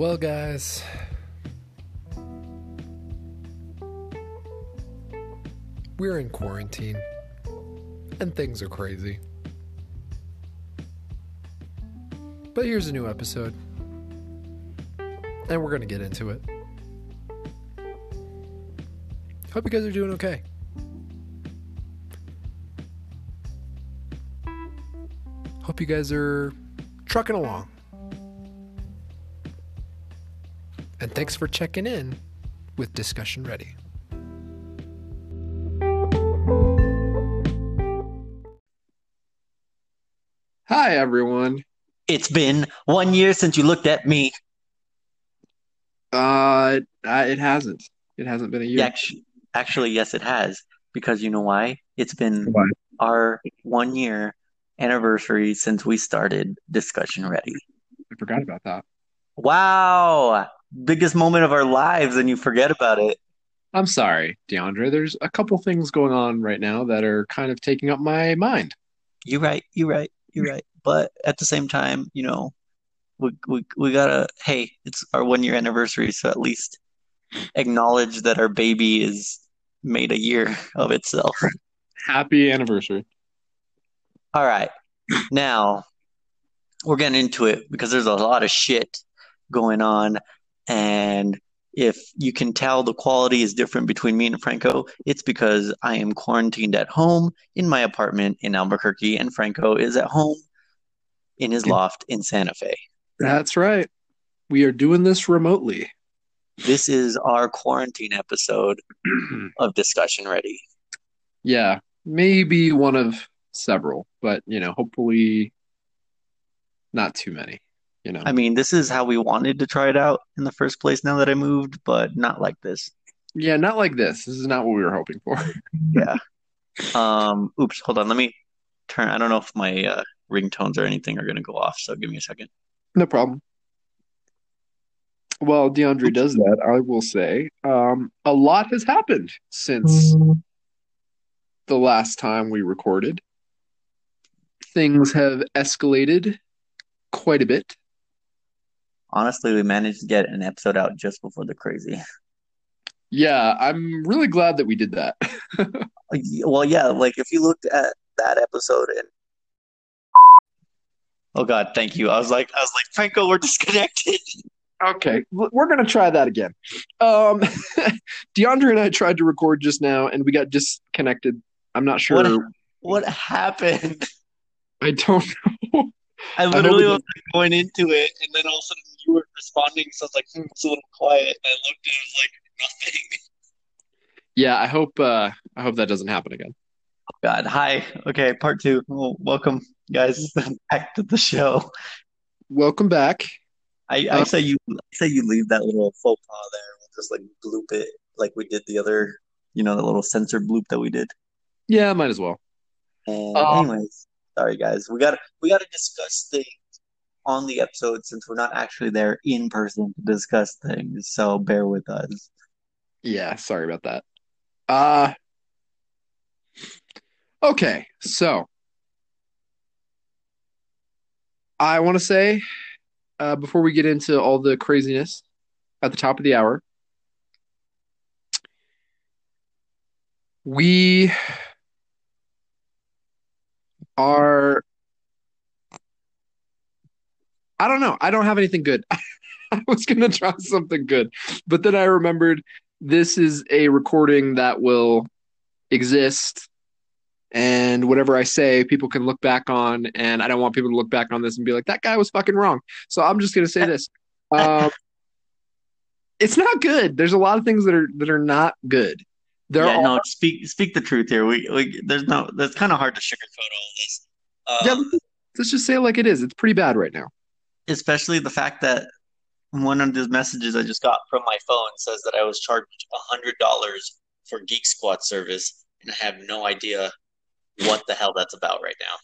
Well, guys, we're in quarantine and things are crazy. But here's a new episode, and we're going to get into it. Hope you guys are doing okay. Hope you guys are trucking along. And thanks for checking in with Discussion Ready. Hi, everyone. It's been one year since you looked at me. Uh, uh, it hasn't. It hasn't been a year. Actually, actually, yes, it has. Because you know why? It's been Why? our one year anniversary since we started Discussion Ready. I forgot about that. Wow! Biggest moment of our lives, and you forget about it. I'm sorry, DeAndre. There's a couple things going on right now that are kind of taking up my mind. You're right. You're right. You're right. But at the same time, you know, we we we gotta. Hey, it's our one year anniversary, so at least acknowledge that our baby is made a year of itself. Happy anniversary. All right. Now we're getting into it because there's a lot of shit going on. And if you can tell the quality is different between me and Franco, it's because I am quarantined at home in my apartment in Albuquerque, and Franco is at home in his loft in Santa Fe. That's right. We are doing this remotely. This is our quarantine episode of Discussion Ready. yeah, maybe one of several, but you know, hopefully not too many. You know. I mean, this is how we wanted to try it out in the first place now that I moved, but not like this. yeah, not like this. This is not what we were hoping for. Yeah. Um, oops, hold on. Let me turn. I don't know if my uh, ringtones or anything are going to go off, so give me a second. No problem. Well, DeAndre does that, I will say. Um, a lot has happened since the last time we recorded. Things have escalated quite a bit. Honestly, we managed to get an episode out just before the crazy. Yeah, I'm really glad that we did that. Well, yeah, like if you looked at that episode and oh god, thank you. I was like, I was like, Franco, we're disconnected. Okay, we're gonna try that again. Um, DeAndre and I tried to record just now, and we got disconnected. I'm not sure. What what happened? I don't know. I literally it was like, going into it, and then all of a sudden you weren't responding, so I was like, hmm, it's a little quiet. And I looked, and it was like nothing. Yeah, I hope. Uh, I hope that doesn't happen again. God, hi. Okay, part two. Well, welcome, guys, back to the show. Welcome back. I, I Uh, say you I say you leave that little faux pas there. We'll just like bloop it like we did the other, you know, the little censor bloop that we did. Yeah, might as well. And Um, anyways, sorry guys, we got to we got to discuss things on the episode since we're not actually there in person to discuss things. So bear with us. Yeah, sorry about that. Uh okay, so I want to say uh, before we get into all the craziness at the top of the hour, we are. I don't know. I don't have anything good. I was going to try something good, but then I remembered this is a recording that will exist and whatever I say, people can look back on, and I don't want people to look back on this and be like, that guy was fucking wrong. So I'm just gonna say this. Um, it's not good. There's a lot of things that are that are not good. There yeah, are no, speak speak the truth here. We, we there's no that's kind of hard to sugarcoat all this. yeah, Um, let's just say it like it is. It's pretty bad right now. Especially the fact that one of the messages I just got from my phone says that I was charged a hundred dollars for Geek Squad service, and I have no idea what the hell that's about right now.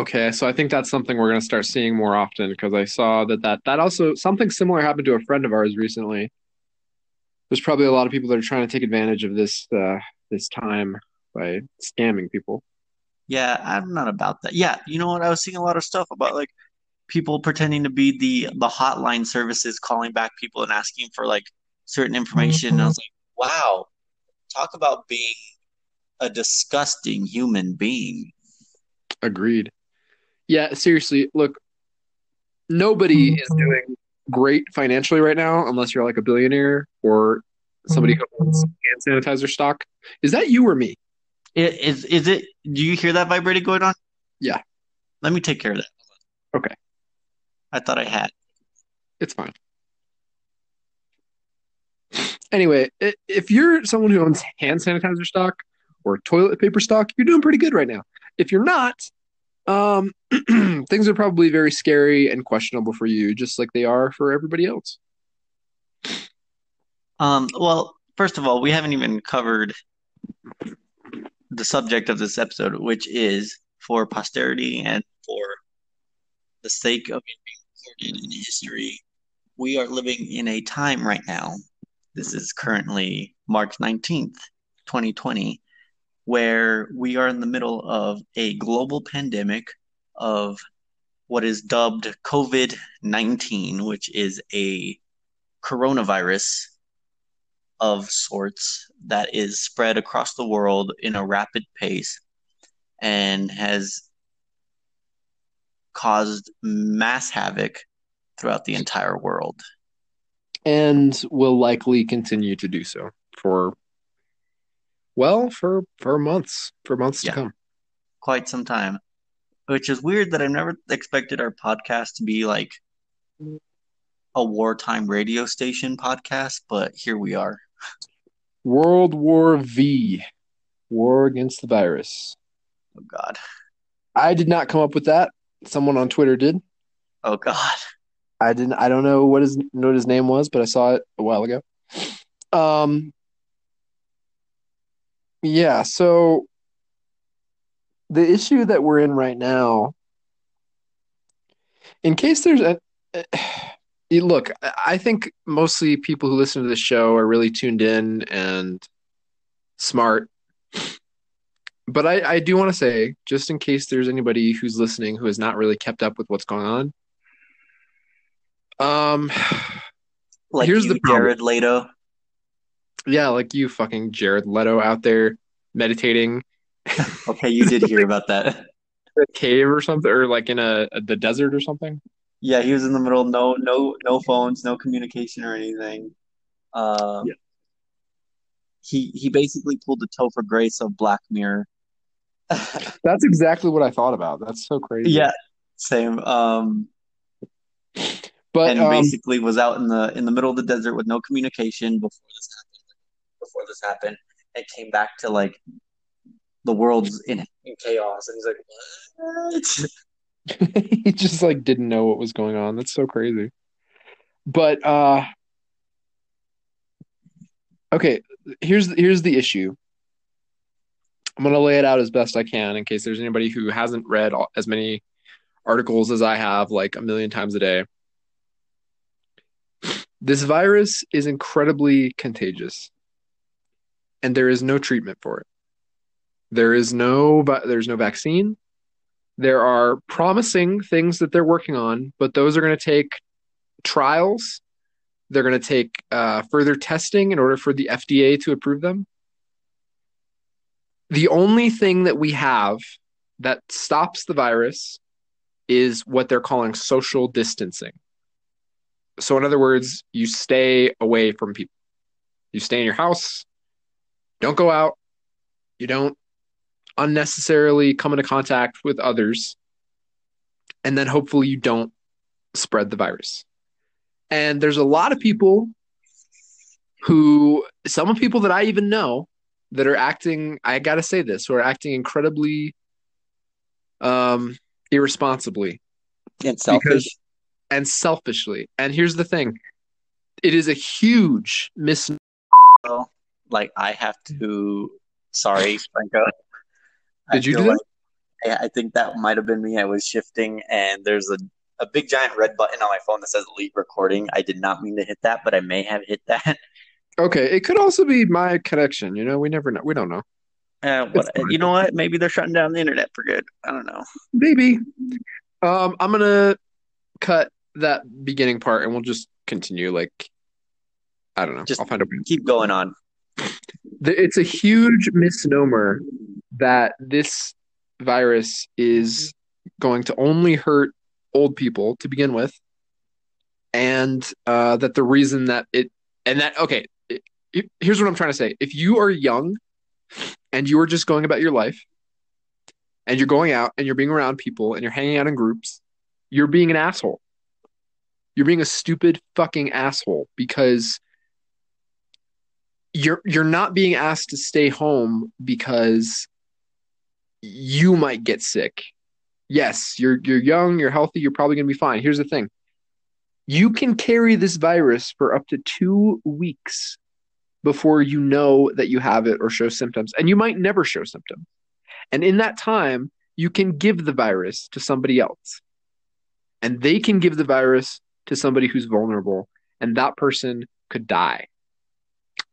Okay, so I think that's something we're gonna start seeing more often because I saw that that that also something similar happened to a friend of ours recently. There's probably a lot of people that are trying to take advantage of this uh, this time by scamming people. Yeah, I'm not about that. Yeah, you know what? I was seeing a lot of stuff about like people pretending to be the the hotline services calling back people and asking for like certain information. And I mm-hmm. was like, wow, talk about being a disgusting human being. Agreed. Yeah, seriously, look, nobody is mm-hmm. doing great financially right now unless you're like a billionaire or somebody who mm-hmm. owns hand sanitizer stock. Is that you or me? I- Is is it? Do you hear that vibrating going on? Yeah. Let me take care of that. Okay. I thought I had. It's fine. Anyway, if you're someone who owns hand sanitizer stock or toilet paper stock, you're doing pretty good right now. If you're not, um, things are probably very scary and questionable for you, just like they are for everybody else. Um, well, first of all, we haven't even covered the subject of this episode, which is for posterity and for the sake of it being in history. We are living in a time right now. This is currently March 19th, 2020, where we are in the middle of a global pandemic of what is dubbed COVID 19, which is a coronavirus of sorts that is spread across the world in a rapid pace and has caused mass havoc throughout the entire world. and will likely continue to do so for well for for months for months Yeah. to come Quite some time. Which is weird that I've never expected our podcast to be like a wartime radio station podcast, but here we are. world war v war against the virus Oh God. i did not come up with that someone on twitter did. Oh God. i didn't i don't know what his what his name was but i saw it a while ago. Um yeah so the issue that we're in right now in case there's a look I- i think mostly people who listen to the show are really tuned in and smart but i i do want to say just in case there's anybody who's listening who has not really kept up with what's going on um Like Here's you, the problem. Jared Leto. yeah like you fucking jared leto out there meditating Okay, you did hear about that. a cave or something or like in a, the desert or something Yeah, he was in the middle, no, no, no phones, no communication or anything. Um, Yeah. he he basically pulled the Topher Grace of Black Mirror. that's exactly what i thought about that's so crazy Yeah, same. Um, but and um, basically was out in the in the middle of the desert with no communication before this happened. Before this happened, and came back to like the world's in, in chaos, and he's like, "What?" he just like didn't know what was going on. That's so crazy. But uh okay, here's here's the issue. I'm gonna lay it out as best I can in case there's anybody who hasn't read as many articles as I have, like a million times a day. This virus is incredibly contagious, and there is no treatment for it. There is no there's no vaccine. There are promising things that they're working on, but those are going to take trials. They're going to take uh, further testing in order for the FDA to approve them. The only thing that we have that stops the virus is what they're calling social distancing. So, in other words, you stay away from people. You stay in your house, don't go out, you don't unnecessarily come into contact with others, and then hopefully you don't spread the virus. And there's a lot of people who, some of people that I even know, that are acting, I gotta say this, who are acting incredibly um, irresponsibly and selfish. Because- and selfishly. And here's the thing it is a huge mis like I have to. Sorry, Franco. Did you do like- I, I think that might have been me. I was shifting, and there's a a big giant red button on my phone that says "leave recording." I did not mean to hit that, but I may have hit that. Okay, it could also be my connection. You know, we never know. We don't know. Uh, what, you know what? Maybe they're shutting down the internet for good. I don't know. Maybe. Um, I'm gonna cut that beginning part and we'll just continue. Like, I don't know. Just- I'll find a. Keep going on. It's a huge misnomer that this virus is going to only hurt old people to begin with, and uh, that the reason that it and that okay, here's what I'm trying to say: if you are young and you are just going about your life, and you're going out and you're being around people and you're hanging out in groups, you're being an asshole. You're being a stupid fucking asshole because you're you're not being asked to stay home because you might get sick. Yes, you're you're young, you're healthy, you're probably going to be fine. Here's the thing. You can carry this virus for up to 2 weeks before you know that you have it or show symptoms, and you might never show symptoms. And in that time, you can give the virus to somebody else. And they can give the virus to somebody who's vulnerable, and that person could die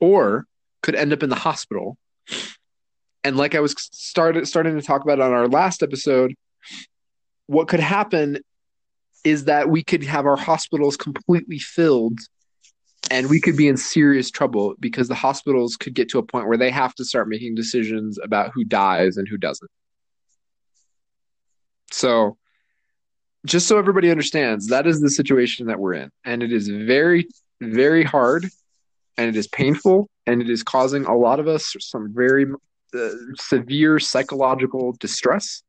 or could end up in the hospital. And like I was started starting to talk about on our last episode, what could happen is that we could have our hospitals completely filled and we could be in serious trouble because the hospitals could get to a point where they have to start making decisions about who dies and who doesn't. So, just so everybody understands, that is the situation that we're in. And it is very, very hard and it is painful and it is causing a lot of us some very uh, severe psychological distress.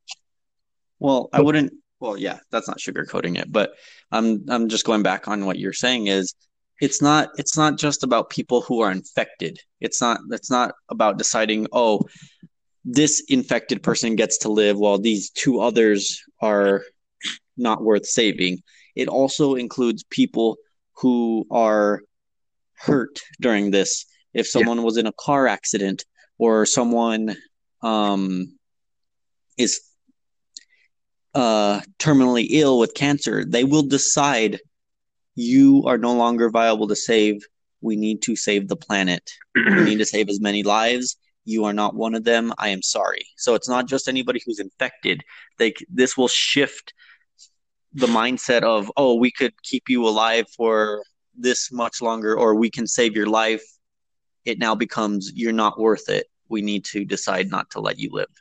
Well, I wouldn't. Well, yeah, that's not sugarcoating it, but I'm I'm just going back on what you're saying is it's not it's not just about people who are infected. It's not it's not about deciding, oh, this infected person gets to live while these two others are not worth saving. It also includes people who are hurt during this. If someone was in a car accident or someone um, is uh, terminally ill with cancer, they will decide you are no longer viable to save. We need to save the planet. we need to save as many lives. You are not one of them. I am sorry. So it's not just anybody who's infected. They this will shift the mindset of oh we could keep you alive for this much longer or we can save your life. It now becomes you're not worth it. We need to decide not to let you live.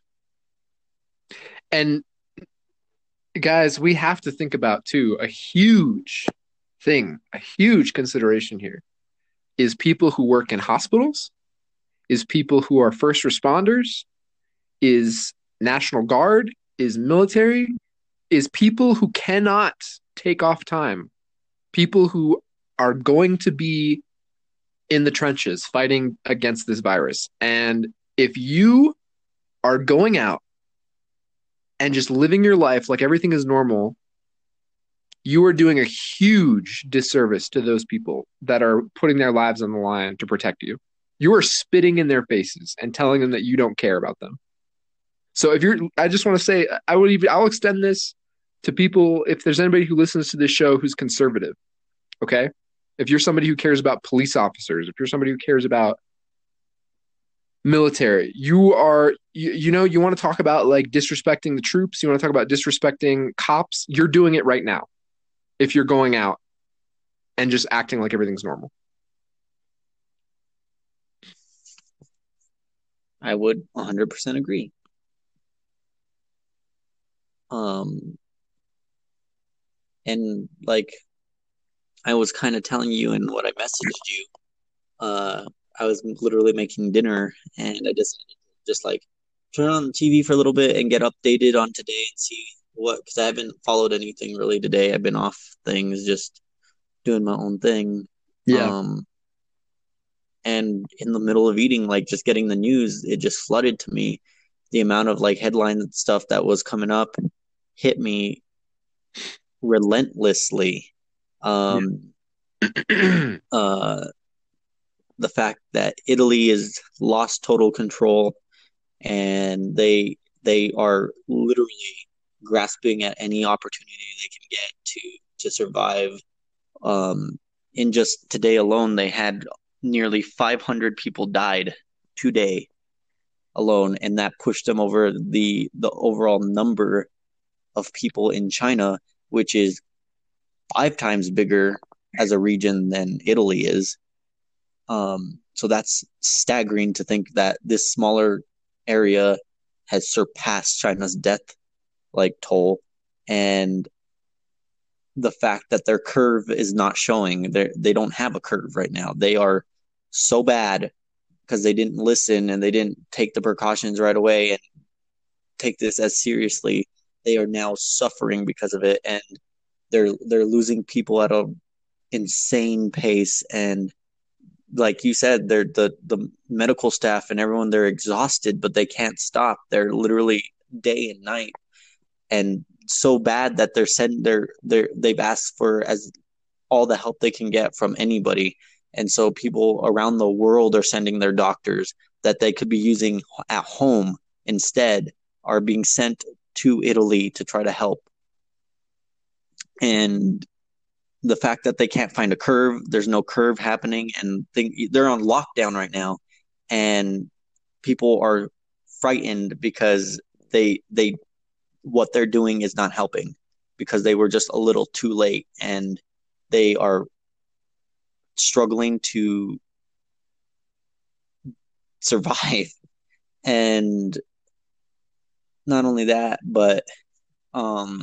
And guys, we have to think about too a huge thing, a huge consideration here is people who work in hospitals, is people who are first responders, is National Guard, is military, is people who cannot take off time, people who are going to be in the trenches fighting against this virus. And if you are going out and just living your life like everything is normal, you are doing a huge disservice to those people that are putting their lives on the line to protect you. You are spitting in their faces and telling them that you don't care about them. So if you're I just want to say I would even I'll extend this to people if there's anybody who listens to this show who's conservative. Okay? If you're somebody who cares about police officers, if you're somebody who cares about military, you are you, you know you want to talk about like disrespecting the troops, you want to talk about disrespecting cops, you're doing it right now. If you're going out and just acting like everything's normal. I would 100% agree. Um, and like I was kind of telling you in what I messaged you, uh, I was literally making dinner and I decided to just like turn on the TV for a little bit and get updated on today and see what, because I haven't followed anything really today. I've been off things, just doing my own thing. Um, and in the middle of eating, like just getting the news, it just flooded to me. The amount of like headlines and stuff that was coming up hit me relentlessly. Um, uh, the fact that Italy has lost total control and they they are literally grasping at any opportunity they can get to to survive. Um, in just today alone, they had nearly 500 people died today alone, and that pushed them over the the overall number of people in China, which is five times bigger as a region than Italy is. Um, so that's staggering to think that this smaller area has surpassed China's death like toll and the fact that their curve is not showing they they don't have a curve right now. They are so bad because they didn't listen and they didn't take the precautions right away and take this as seriously. They are now suffering because of it and they're they're losing people at a insane pace. And like you said they're the the medical staff and everyone they're exhausted but they can't stop. They're literally day and night and so bad that they're sent they're they're they've asked for as all the help they can get from anybody. And so people around the world are sending their doctors that they could be using at home instead are being sent to Italy to try to help. And the fact that they can't find a curve there's no curve happening and they, they're on lockdown right now and people are frightened because they they what they're doing is not helping because they were just a little too late and they are struggling to survive. And not only that but um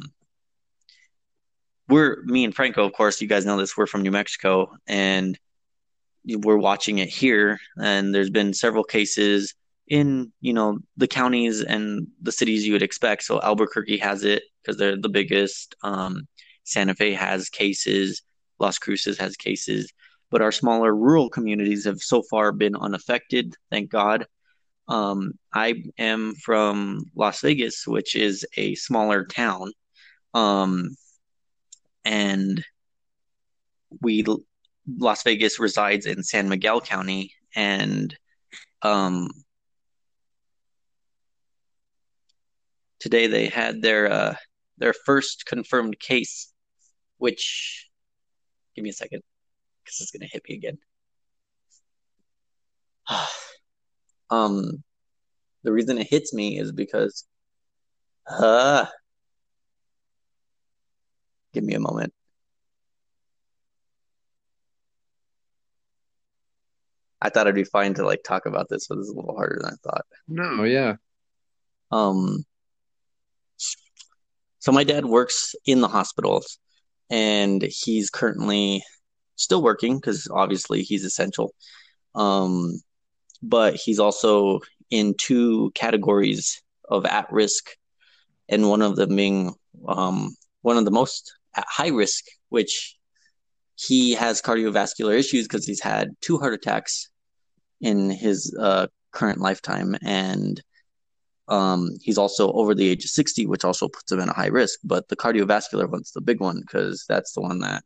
we're me and Franco of course you guys know this we're from New Mexico and we're watching it here and there's been several cases in you know the counties and the cities you would expect. So Albuquerque has it because they're the biggest. Um, Santa Fe has cases. Las Cruces has cases, but our smaller rural communities have so far been unaffected. Thank God. Um, I am from Las Vegas, which is a smaller town, um, and we Las Vegas resides in San Miguel County, and um, today they had their uh, their first confirmed case, which give me a second because it's gonna hit me again. um, the reason it hits me is because, uh, give me a moment. I thought it'd be fine to like talk about this, but it's a little harder than I thought. No, yeah. Um, so my dad works in the hospitals and he's currently still working because obviously he's essential. Um, but he's also in two categories of at risk, and one of them being um, one of the most at high risk, which he has cardiovascular issues because he's had two heart attacks in his uh, current lifetime, and um, he's also over the age of 60, which also puts him in a high risk. But the cardiovascular one's the big one because that's the one that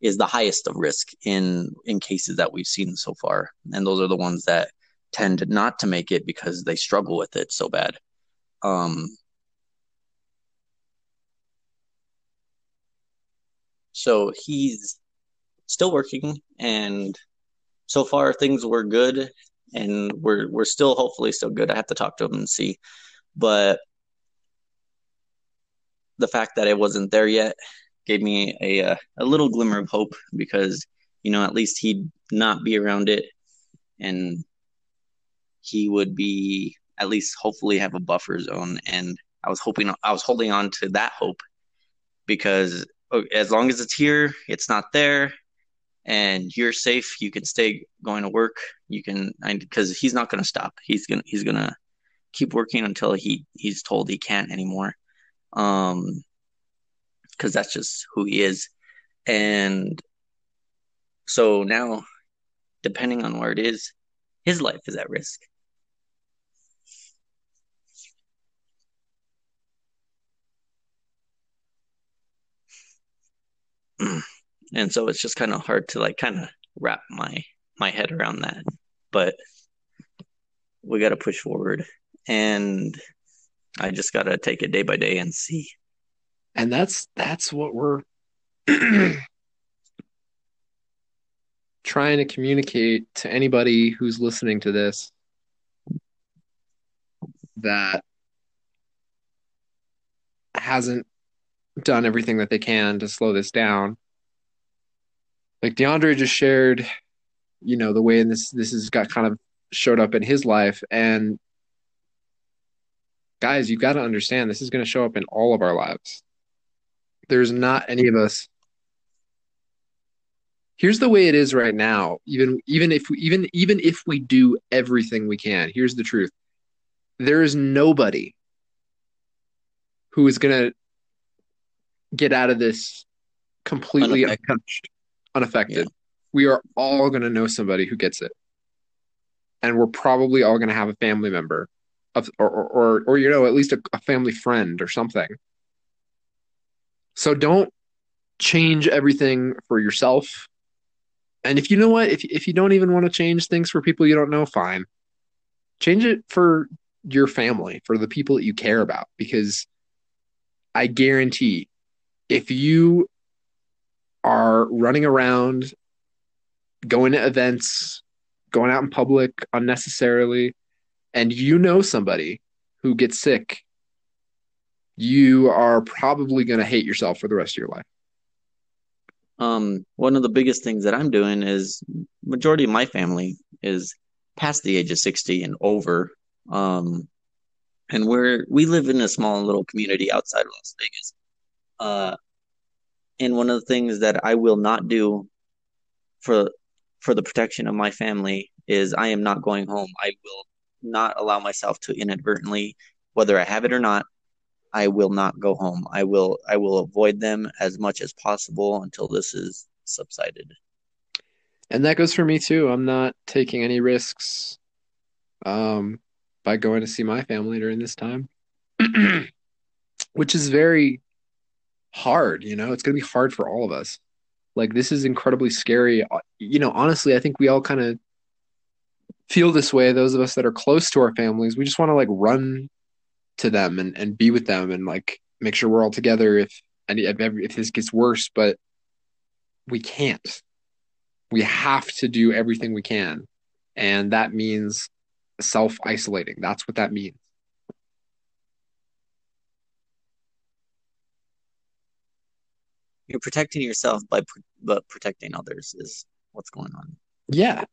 is the highest of risk in in cases that we've seen so far. And those are the ones that tend not to make it because they struggle with it so bad. Um, so he's still working and so far things were good and we're we're still hopefully still good. I have to talk to him and see, but the fact that it wasn't there yet gave me a a, little glimmer of hope because you know at least he'd not be around it and he would be at least hopefully have a buffer zone and I was hoping I was holding on to that hope because oh, as long as it's here, it's not there and you're safe. You can stay going to work. You can because he's not going to stop. He's gonna he's gonna keep working until he he's told he can't anymore. Um, because that's just who he is, and so now, depending on where it is, his life is at risk. and so it's just kind of hard to like kind of wrap my my head around that but we got to push forward and i just got to take it day by day and see and that's that's what we're trying to communicate to anybody who's listening to this that hasn't done everything that they can to slow this down. Like DeAndre just shared, you know, the way in this this has got kind of showed up in his life and guys, you've got to understand this is going to show up in all of our lives. There's not any of us here's the way it is right now even even if we, even even if we do everything we can here's the truth there is nobody who is going to get out of this completely Unaffected. untouched unaffected Yeah. We are all going to know somebody who gets it. And we're probably all going to have a family member of or or or, or you know at least a, a family friend or something. So don't change everything for yourself. And if you know what if if you don't even want to change things for people you don't know fine. Change it for your family for the people that you care about because i guarantee if you are running around going to events going out in public unnecessarily and you know somebody who gets sick you are probably going to hate yourself for the rest of your life Um, one of the biggest things that I'm doing is majority of my family is past the age of 60 and over. Um, and we're we live in a small little community outside of Las Vegas. Uh, and one of the things that I will not do for for the protection of my family is I am not going home. I will not allow myself to inadvertently, whether I have it or not, I will not go home. I will I will avoid them as much as possible until this is subsided. and that goes for me too i'm not taking any risks um by going to see my family during this time which is very hard you know it's going to be hard for all of us like this is incredibly scary. You know honestly i think we all kind of feel this way those of us that are close to our families. We just want to like run to them and, and be with them and like make sure we're all together if any if, if this gets worse but we can't. We have to do everything we can. And that means self isolating that's what that means You're protecting yourself by but protecting others is what's going on. Yeah.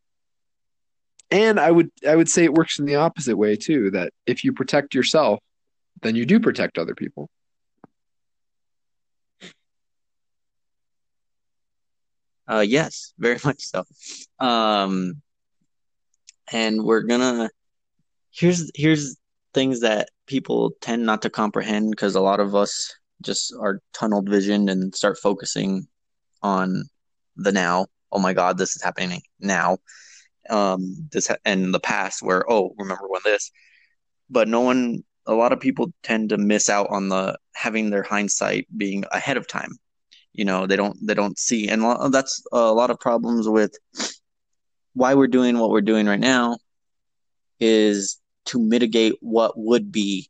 And I would I would say it works in the opposite way too, that if you protect yourself, then you do protect other people. Uh, yes, very much so. Um, and we're gonna here's here's things that people tend not to comprehend because a lot of us just are tunnel visioned and start focusing on the now. Oh my God, this is happening now. Um, this ha- and the past where oh remember when this, but no one. A lot of people tend to miss out on the having their hindsight being ahead of time you know they don't they don't see and that's a lot of problems with why we're doing what we're doing right now is to mitigate what would be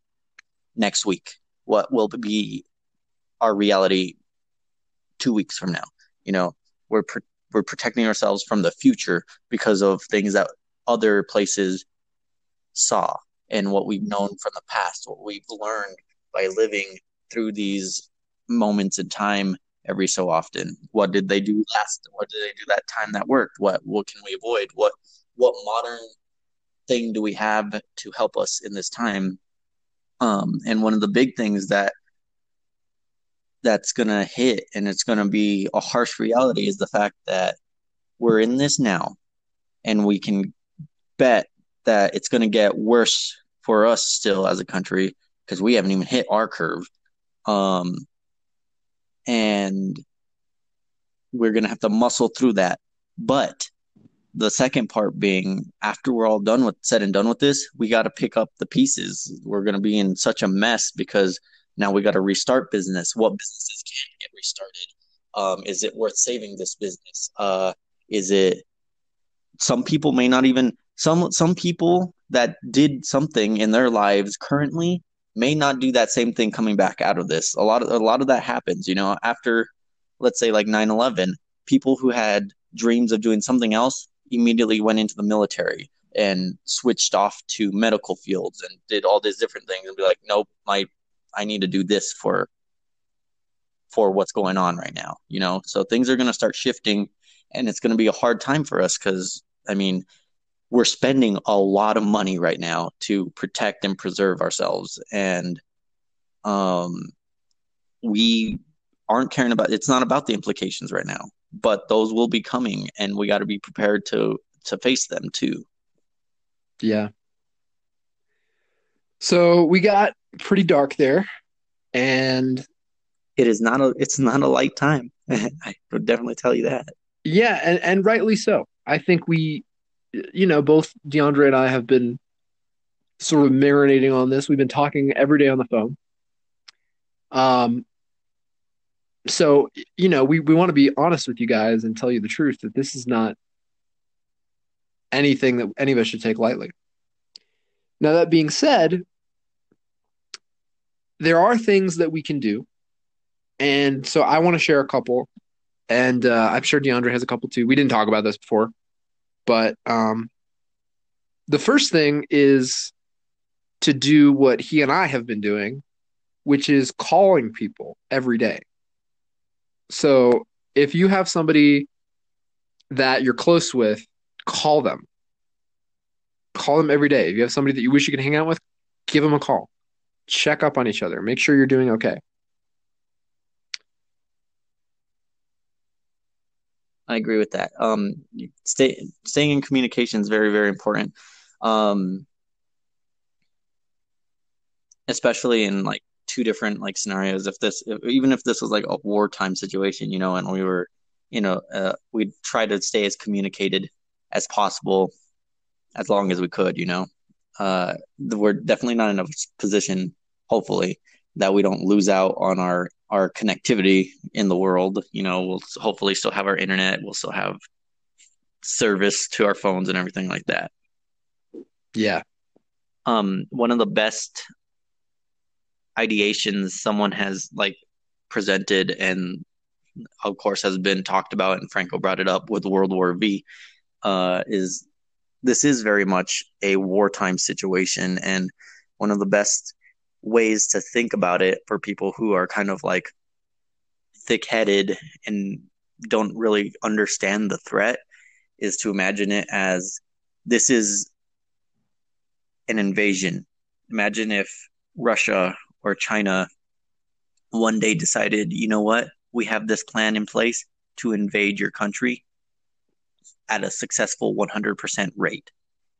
next week what will be our reality two weeks from now you know we're we're protecting ourselves from the future because of things that other places saw and what we've known from the past what we've learned by living through these moments in time every so often. What did they do last? What did they do that time that worked? What what can we avoid? What what modern thing do we have to help us in this time? Um, and one of the big things that that's gonna hit and it's gonna be a harsh reality is the fact that we're in this now and we can bet that it's gonna get worse for us still as a country because we haven't even hit our curve. Um, and we're going to have to muscle through that. But the second part being after we're all done with said and done with this, we got to pick up the pieces. We're going to be in such a mess because now we got to restart business. What businesses can get restarted? Um, is it worth saving this business? Uh, is it some people may not even some some people that did something in their lives currently may not do that same thing coming back out of this. A lot of a lot of that happens, you know, after let's say like 9/11, people who had dreams of doing something else immediately went into the military and switched off to medical fields and did all these different things and be like, nope, my I need to do this for for what's going on right now, you know? So things are going to start shifting and it's going to be a hard time for us because, I mean, we're spending a lot of money right now to protect and preserve ourselves. And um, we aren't caring about it's not about the implications right now, but those will be coming and we got to be prepared to to face them too. Yeah. So we got pretty dark there and it is not a it's not a light time. I would definitely tell you that. Yeah, and, and rightly so. I think we you know, both DeAndre and I have been sort of marinating on this. We've been talking every day on the phone. Um so you know, we, we want to be honest with you guys and tell you the truth that this is not anything that any of us should take lightly. Now that being said, there are things that we can do. And so I want to share a couple. And uh, I'm sure DeAndre has a couple too. We didn't talk about this before. But um, the first thing is to do what he and I have been doing, which is calling people every day. So if you have somebody that you're close with, call them. Call them every day. If you have somebody that you wish you could hang out with, give them a call check up on each other, make sure you're doing okay. I agree with that. Um, stay, staying in communication is very, very important. Um, especially in like two different like scenarios. If this, if, even if this was like a wartime situation, you know, and we were, you know, uh, we'd try to stay as communicated as possible, as long as we could, you know uh, we're definitely not in a position, hopefully, that we don't lose out on our our connectivity in the world. You know, we'll hopefully still have our internet. We'll still have service to our phones and everything like that. Yeah. Um, one of the best ideations someone has like presented and of course has been talked about and Franco brought it up with World War V uh, is this is very much a wartime situation and one of the best ways to think about it for people who are kind of like thick-headed and don't really understand the threat is to imagine it as this is an invasion. Imagine if Russia or China one day decided, you know what, we have this plan in place to invade your country at a successful 100% rate.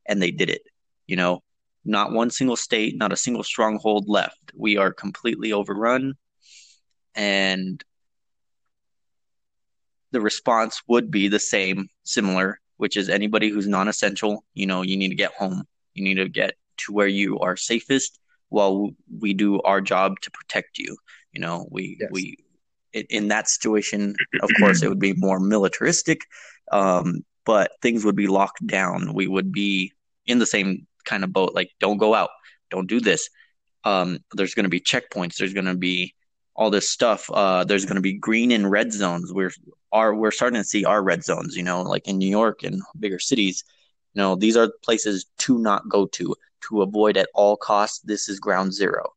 And they did it. You know, not one single state, not a single stronghold left. We are completely overrun. And the response would be the same, similar, which is anybody who's non essential, you know, you need to get home. You need to get to where you are safest while we do our job to protect you. You know, we, yes. we, in that situation, of course, it would be more militaristic. Um, but things would be locked down. We would be in the same kind of boat, like don't go out, don't do this. Um, there's going to be checkpoints. There's going to be all this stuff. Uh, there's going to be green and red zones. We're are we're starting to see our red zones. You know, like in New York and bigger cities. You know, these are places to not go to to avoid at all costs. This is ground zero,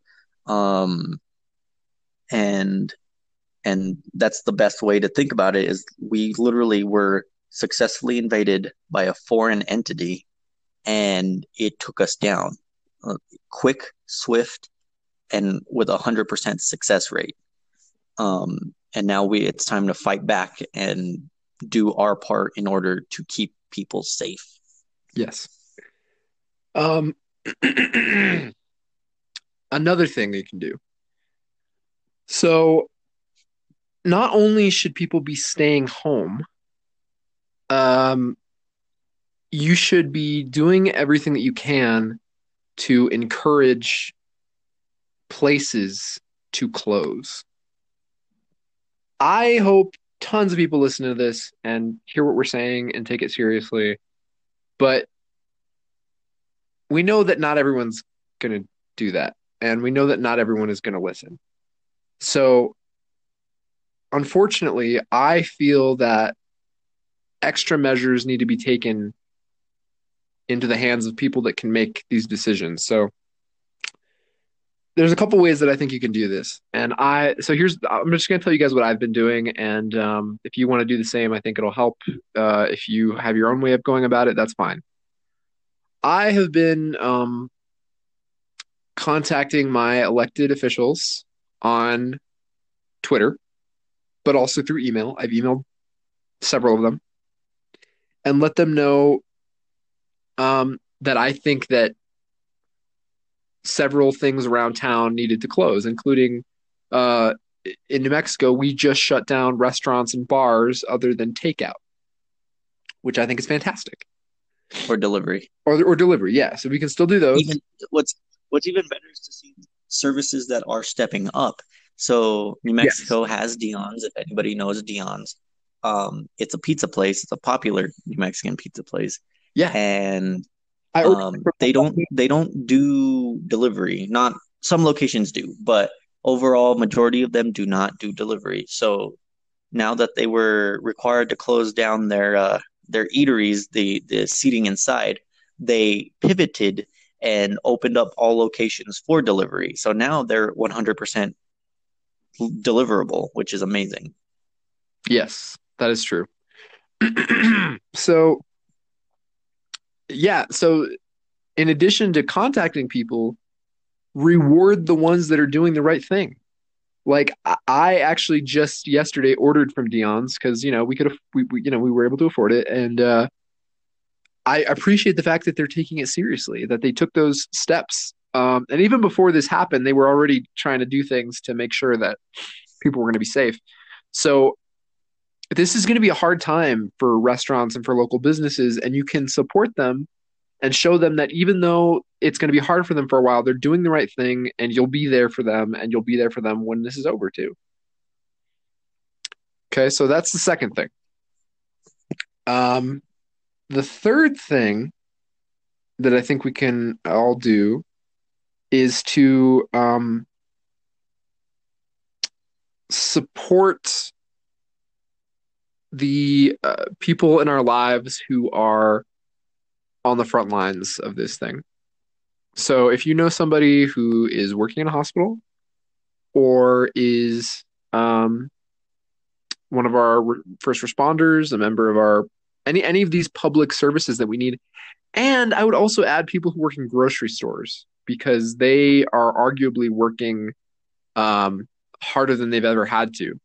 um, and and that's the best way to think about it. Is we literally were successfully invaded by a foreign entity and it took us down uh, quick, swift, and with a hundred percent success rate. Um, and now we it's time to fight back and do our part in order to keep people safe. Yes. Um, another thing they can do. So, not only should people be staying home, um, you should be doing everything that you can to encourage places to close. I hope tons of people listen to this and hear what we're saying and take it seriously. But we know that not everyone's going to do that. And we know that not everyone is going to listen. So, unfortunately, I feel that extra measures need to be taken into the hands of people that can make these decisions. So there's a couple ways that I think you can do this. And I so here's I'm just going to tell you guys what I've been doing and um, if you want to do the same, I think it'll help. Uh, if you have your own way of going about it, that's fine. I have been um, contacting my elected officials on Twitter, but also through email. I've emailed several of them and let them know um, that I think that several things around town needed to close, including uh, in New Mexico, we just shut down restaurants and bars other than takeout, which I think is fantastic. Or delivery. Or, or delivery, yeah. So we can still do those. Even what's what's even better is to see services that are stepping up. So New Mexico yes. has Dion's. If anybody knows Dion's, um, it's a pizza place. It's a popular New Mexican pizza place. Yeah, and um, they don't they don't do delivery. Not some locations do, but overall majority of them do not do delivery. So now that they were required to close down their uh, their eateries, the the seating inside, they pivoted and opened up all locations for delivery. So now they're 100% deliverable, which is amazing. Yes, that is true. so yeah, so in addition to contacting people, reward the ones that are doing the right thing. Like I actually just yesterday ordered from Dion's because you know we could have we, we, you know we were able to afford it, and uh, I appreciate the fact that they're taking it seriously, that they took those steps. Um, and even before this happened, they were already trying to do things to make sure that people were going to be safe. So this is going to be a hard time for restaurants and for local businesses, and you can support them and show them that even though it's going to be hard for them for a while, they're doing the right thing, and you'll be there for them, and you'll be there for them when this is over too. Okay, so that's the second thing. Um, the third thing that I think we can all do is to um, support the uh, people in our lives who are on the front lines of this thing. So if you know somebody who is working in a hospital or is um, one of our re- first responders, a member of our any any of these public services that we need, and I would also add people who work in grocery stores because they are arguably working um, harder than they've ever had to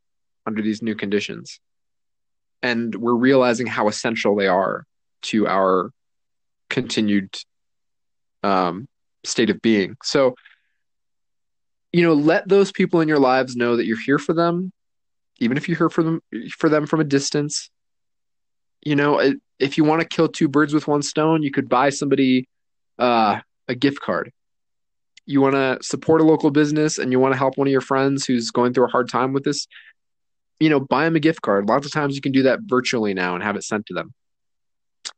under these new conditions and we're realizing how essential they are to our continued um, state of being. So, you know, let those people in your lives know that you're here for them, even if you're here for them for them from a distance. You know, if you want to kill two birds with one stone, you could buy somebody uh, a gift card. You want to support a local business and you want to help one of your friends who's going through a hard time with this you know, buy them a gift card. Lots of times you can do that virtually now and have it sent to them.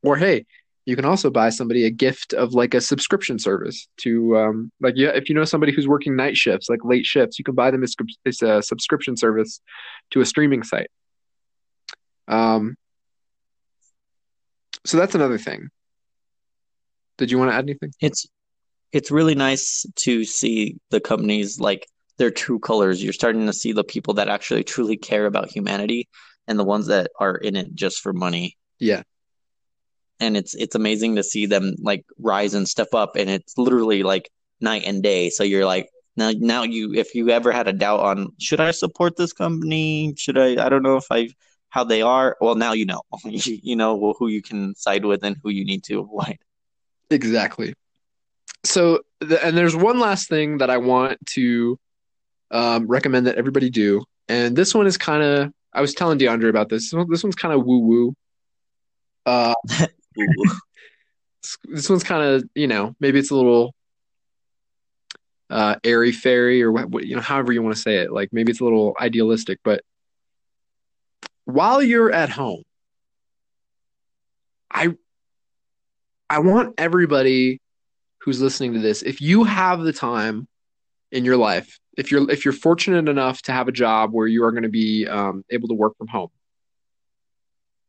Or hey, you can also buy somebody a gift of like a subscription service to um, like yeah, if you know somebody who's working night shifts, like late shifts, you can buy them a, a subscription service to a streaming site. Um, so that's another thing. Did you want to add anything? It's it's really nice to see the companies like their true colors. You're starting to see the people that actually truly care about humanity and the ones that are in it just for money. Yeah. And it's it's amazing to see them like rise and step up and it's literally like night and day. So you're like now now you if you ever had a doubt on should I support this company? Should I I don't know if I how they are. Well, now you know. you know who you can side with and who you need to avoid. Exactly. So, and there's one last thing that I want to um, recommend that everybody do. And this one is kind of I was telling DeAndre about this. This one's kind of woo woo. Uh, this one's kind of you know maybe it's a little uh, airy fairy or what, you know however you want to say it. Like maybe it's a little idealistic, but while you're at home, I I want everybody who's listening to this, if you have the time in your life if you're if you're fortunate enough to have a job where you are going to be um, able to work from home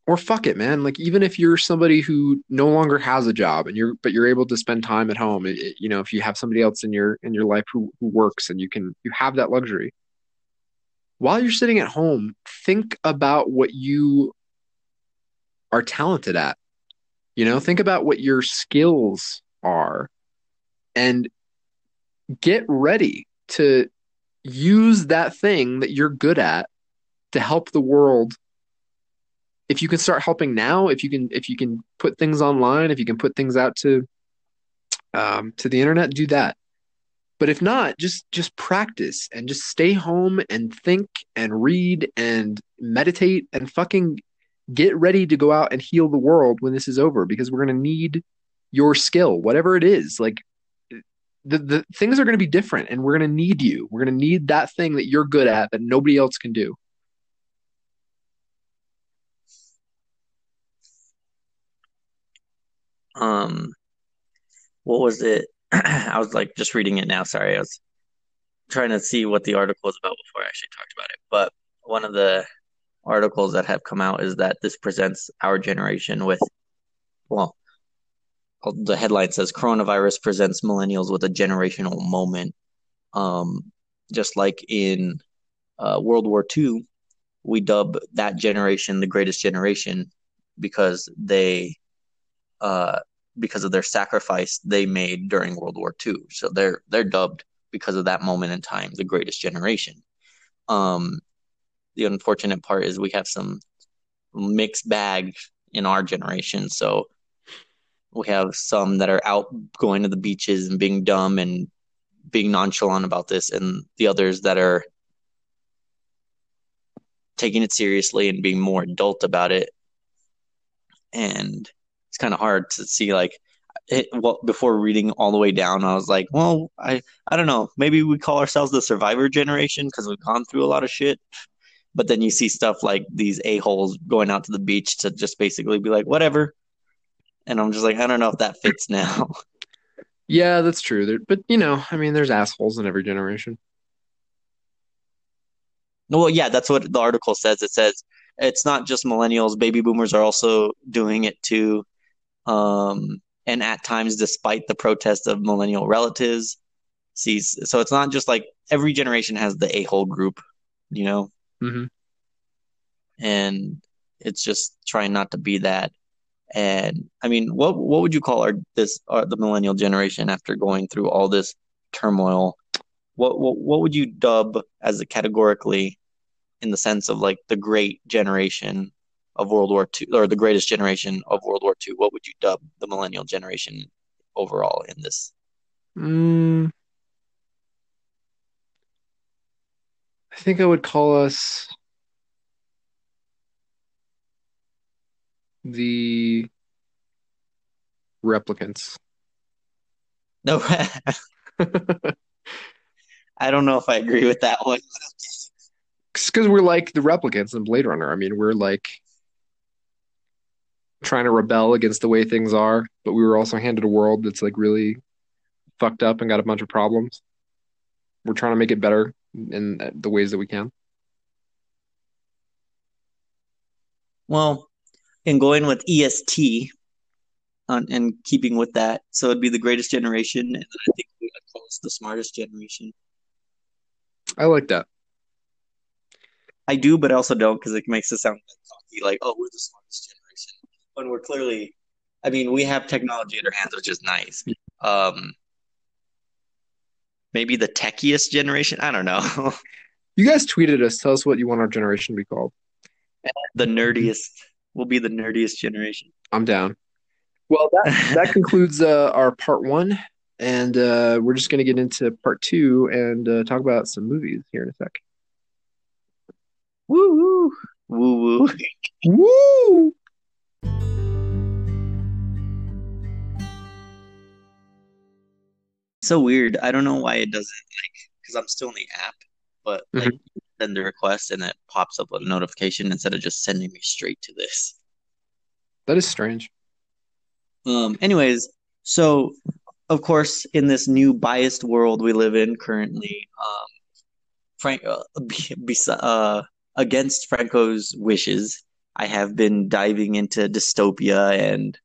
or fuck it, man. Like even if you're somebody who no longer has a job and you're but you're able to spend time at home, it, you know, if you have somebody else in your in your life who who works and you can you have that luxury. While you're sitting at home, think about what you are talented at. You know, think about what your skills are and get ready to use that thing that you're good at to help the world. If you can start helping now if you can if you can put things online if you can put things out to um, to the internet do that. But if not just just practice and just stay home and think and read and meditate and fucking get ready to go out and heal the world when this is over because we're going to need your skill whatever it is. Like the, the things are going to be different and we're going to need you we're going to need that thing that you're good at that nobody else can do Um, what was it? I was like just reading it now. Sorry, I was trying to see what the article was about before I actually talked about it. But one of the articles that have come out is that this presents our generation with, well, the headline says coronavirus presents millennials with a generational moment. Um, just like in uh, World War II, we dub that generation the greatest generation because they uh, because of their sacrifice they made during World War II. So they're they're dubbed because of that moment in time the greatest generation. Um, the unfortunate part is we have some mixed bag in our generation. So we have some that are out going to the beaches and being dumb and being nonchalant about this, and the others that are taking it seriously and being more adult about it. And it's kind of hard to see like it, well, before reading all the way down, I was like, well, I I don't know, maybe we call ourselves the survivor generation because we've gone through a lot of shit. But then you see stuff like these a holes going out to the beach to just basically be like, whatever. And I'm just like, I don't know if that fits now. yeah that's true there, but you know i mean there's assholes in every generation well, yeah, that's what the article says. It says it's not just millennials; baby boomers are also doing it too. Um, and at times, despite the protest of millennial relatives, sees so it's not just like every generation has the a hole group, you know, hmm and it's just trying not to be that. And I mean, what what would you call our this uh, the millennial generation after going through all this turmoil? What what what would you dub as a categorically in the sense of like the great generation of World War II or the greatest generation of World War II? What would you dub the millennial generation overall in this? mm, i think i would call us the replicants. No, I don't know if I agree with that one. because we're like the replicants in blade runner. I mean we're like trying to rebel against the way things are but we were also handed a world that's like really fucked up and got a bunch of problems. We're trying to make it better in the ways that we can. Well, in going with EST on, and keeping with that, so it'd be the greatest generation, and I think we would call us the smartest generation. i like that I do, but I also don't because it makes it sound like cocky, like, oh, we're the smartest generation. When we're clearly, I mean, we have technology at our hands, which is nice. Um, maybe the techiest generation. I don't know. you guys tweeted us tell us what you want our generation to be called the nerdiest. We'll be the nerdiest generation. i'm down well that that concludes uh, our part one and uh, we're just going to get into part two and uh, talk about some movies here in a sec Woo woo woo woo. Woo! so weird. I don't know why it doesn't like because I'm still in the app, but like you send the request and it pops up a notification instead of just sending me straight to this. That is strange. Um, anyways, so of course, in this new biased world we live in currently, um, Frank, uh, be, be, uh, against Franco's wishes, I have been diving into dystopia and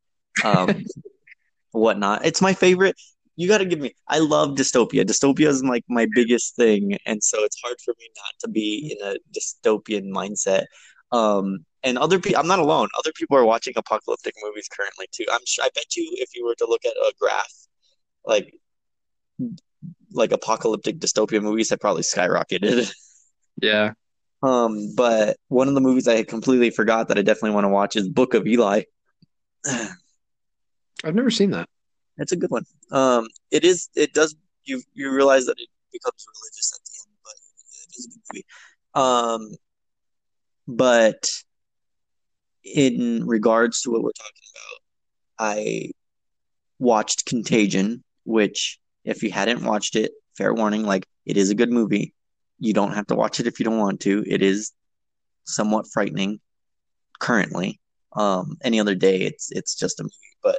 um, whatnot. It's my favorite. You got to give me. I love dystopia. Dystopia is like my biggest thing, and so it's hard for me not to be in a dystopian mindset. Um, and other people, I'm not alone. Other people are watching apocalyptic movies currently too. I'm. sure. I bet you, if you were to look at a graph, like like apocalyptic dystopia movies have probably skyrocketed. Yeah. Um, but one of the movies I completely forgot that I definitely want to watch is Book of Eli. I've never seen that. It's a good one. Um, it is. It does. You you realize that it becomes religious at the end, but it is a good movie. Um, but in regards to what we're talking about, I watched Contagion, which if you hadn't watched it, fair warning, like it is a good movie. You don't have to watch it if you don't want to. It is somewhat frightening currently. Um, any other day, it's it's just a movie, but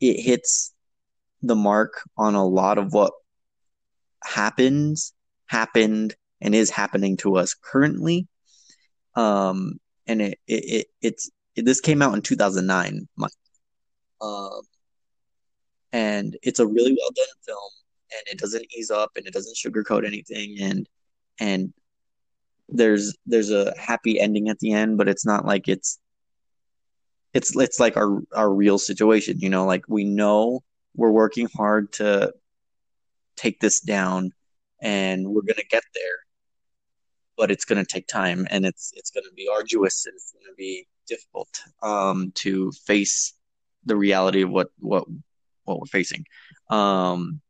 it hits the mark on a lot of what happens, happened, and is happening to us currently. Um, and it, it, it it's it, this came out in 2009. Um, and it's a really well done film, and it doesn't ease up and it doesn't sugarcoat anything, and and there's there's a happy ending at the end, but it's not like it's it's it's like our our real situation, you know, like we know we're working hard to take this down and we're going to get there but it's going to take time and it's it's going to be arduous and it's going to be difficult um, to face the reality of what what what we're facing. Um,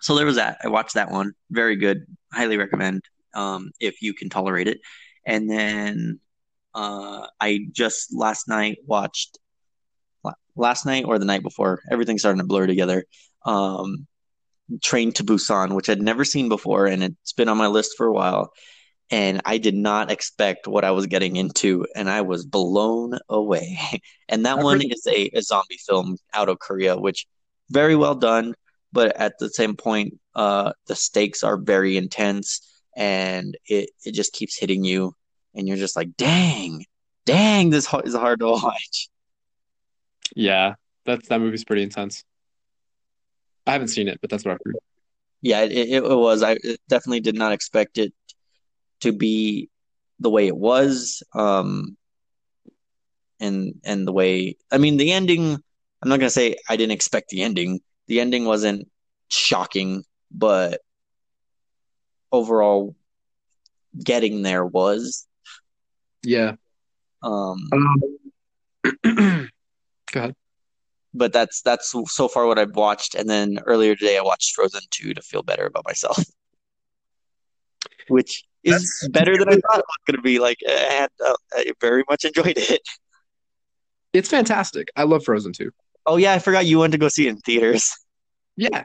so there was that. I watched that one. Very good. Highly recommend um, if you can tolerate it. And then uh, I just last night watched last night or the night before. Everything's starting to blur together. Um, Train to Busan, which I'd never seen before, and it's been on my list for a while. And I did not expect what I was getting into, and I was blown away. And that one is a, a zombie film out of Korea, which very well done, but at the same point, uh, the stakes are very intense, and it it just keeps hitting you, and you're just like, dang, dang, this is hard to watch. Yeah, that's that movie's pretty intense. I haven't seen it, but that's what I've heard. Yeah, it, it, it was. I definitely did not expect it to be the way it was. Um, and and the way I mean the ending. I'm not gonna say I didn't expect the ending. The ending wasn't shocking, but overall, getting there was. Yeah. Um, um go ahead but that's that's so far what I've watched. And then earlier today, I watched Frozen two to feel better about myself, which is that's, better than I thought it was going to be. Like, and uh, I very much enjoyed it. It's fantastic. I love Frozen two. Oh yeah, I forgot you went to go see it in theaters. Yeah,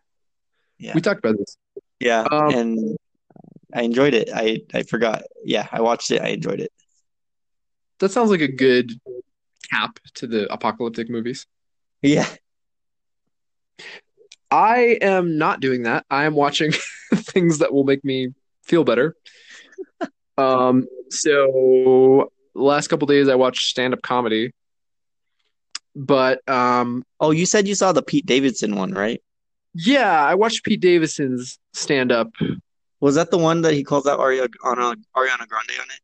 yeah. We talked about this. Yeah, um, and I enjoyed it. I I forgot. Yeah, I watched it. I enjoyed it. That sounds like a good cap to the apocalyptic movies. Yeah. I am not doing that. I am watching things that will make me feel better. um, so last couple days I watched stand up comedy. But um Oh, you said you saw the Pete Davidson one, right? Yeah, I watched Pete Davidson's stand up. Was that the one that he calls out Ariana, Ariana Grande on it?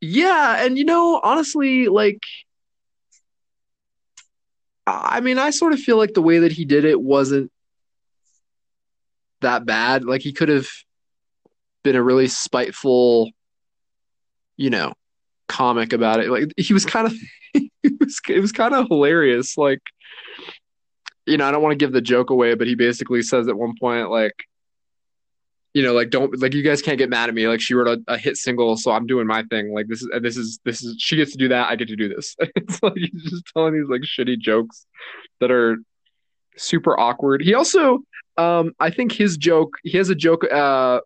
Yeah, and you know, honestly, like I mean, I sort of feel like the way that he did it wasn't that bad. Like he could have been a really spiteful, you know, comic about it. Like he was kind of it was it was kind of hilarious. Like you know, I don't want to give the joke away, but he basically says at one point like you know, like don't like you guys can't get mad at me. Like she wrote a, a hit single, so I'm doing my thing. Like this is this is this is she gets to do that. I get to do this. it's like he's just telling these like shitty jokes that are super awkward. He also, um, I think his joke. He has a joke uh,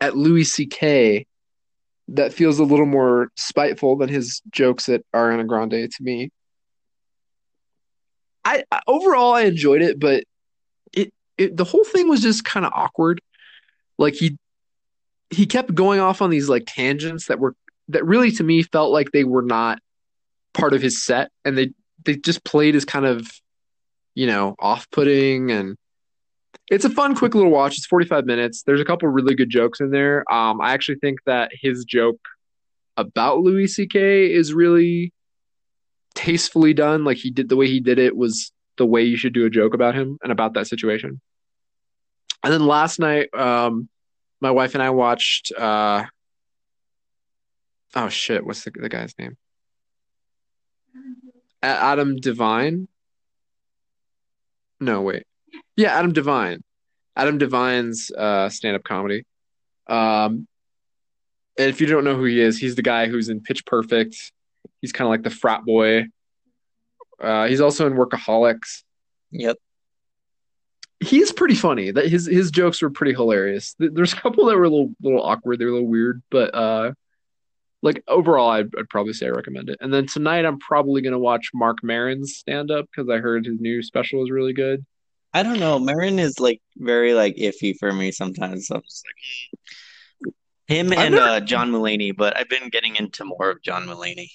at Louis C.K. that feels a little more spiteful than his jokes at Ariana Grande to me. I overall I enjoyed it, but it, the whole thing was just kind of awkward. Like he he kept going off on these like tangents that were that really to me felt like they were not part of his set and they they just played as kind of you know off-putting and it's a fun quick little watch. It's 45 minutes. There's a couple really good jokes in there. Um i actually think that his joke about louis ck is really tastefully done. Like he did the way he did it was the way you should do a joke about him and about that situation and then last night um my wife and i watched uh oh shit what's the, the guy's name? Adam devine? No wait. Yeah adam devine. Adam devine's uh stand-up comedy. Um and if you don't know who he is he's the guy who's in pitch perfect. He's kind of like the frat boy. Uh he's also in workaholics. Yep. He's pretty funny. That his his jokes were pretty hilarious. There's a couple that were a little little awkward. They were a little weird, but uh, like overall, I'd, I'd probably say I recommend it. And then tonight, I'm probably gonna watch Marc Maron's stand up because I heard his new special is really good. I don't know. Maron is like very like iffy for me sometimes. So I'm just like hmm. him and never- uh, John Mulaney, but I've been getting into more of John Mulaney.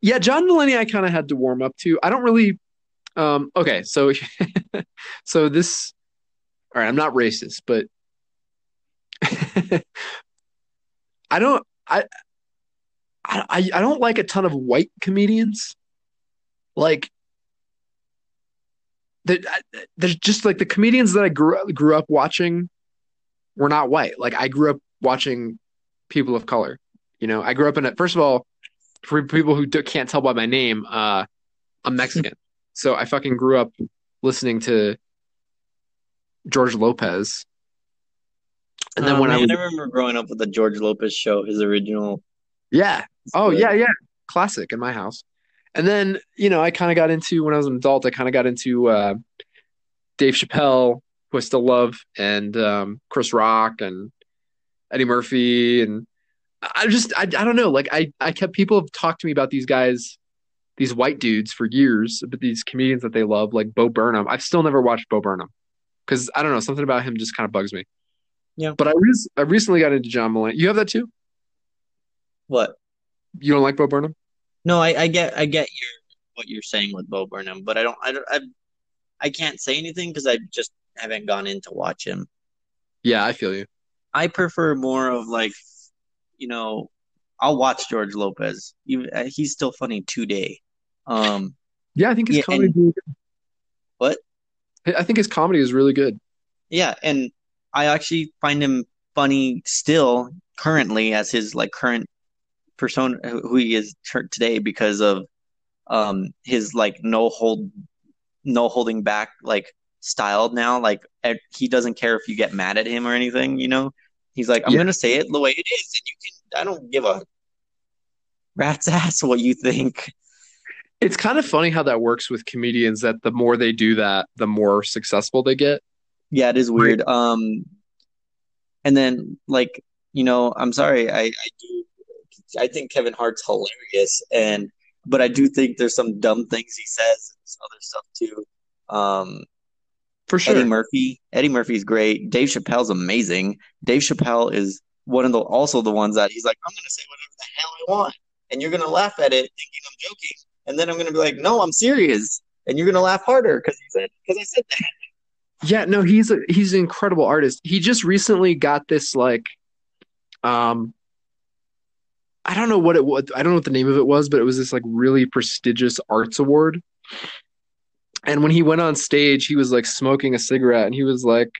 Yeah, John Mulaney, I kind of had to warm up to. I don't really. Um, okay, so so this. All right, I'm not racist, but I don't. I, I I don't like a ton of white comedians. Like, there's just like the comedians that I grew up, grew up watching were not white. Like I grew up watching people of color. You know, I grew up in it. First of all, for people who do, can't tell by my name, uh, I'm Mexican. So I fucking grew up listening to George Lopez. And then Oh, when I was, I remember growing up with the George Lopez show, his original. yeah, oh Good. yeah, yeah, classic in my house. And then you know I kind of got into when I was an adult. I kind of got into uh, Dave Chappelle, who I still love, and um, Chris Rock and Eddie Murphy, and I just I, I don't know. Like I I kept people have talked to me about these guys, these white dudes for years, but these comedians that they love, like Bo Burnham. I've still never watched Bo Burnham because I don't know something about him just kind of bugs me. Yeah. But I re- I recently got into John Mulaney. You have that too? What? You don't like Bo Burnham? No, I, I get I get your what you're saying with Bo Burnham, but I don't I don't I, I can't say anything because I just haven't gone in to watch him. Yeah, I feel you. I prefer more of like, you know, I'll watch George Lopez. Even uh, he's still funny today. Um, Yeah, I think his Yeah, comedy. and- is really good. What? I think his comedy is really good. yeah, and I actually find him funny still currently as his like current persona who he is today because of um his like no hold no holding back like style now like he doesn't care if you get mad at him or anything you know he's like i'm Yeah. gonna say it the way it is and you can i don't give a rat's ass what you think It's kind of funny how that works with comedians. That the more they do that, the more successful they get. Yeah, it is weird. Um, and then like you know, I'm sorry, I I do I think Kevin Hart's hilarious, and but I do think there's some dumb things he says and some other stuff too. Um, For sure. Eddie Murphy, Eddie Murphy's great. Dave Chappelle's amazing. Dave Chappelle is one of the also the ones that he's like, I'm gonna say whatever the hell I want, and you're gonna laugh at it thinking I'm joking, and then I'm gonna be like, no, I'm serious, and you're gonna laugh harder because he said because I said that. Yeah, no, he's a he's an incredible artist. He just recently got this like um I don't know what it was. I don't know what the name of it was, but it was this like really prestigious arts award. And when he went on stage, he was like smoking a cigarette and he was like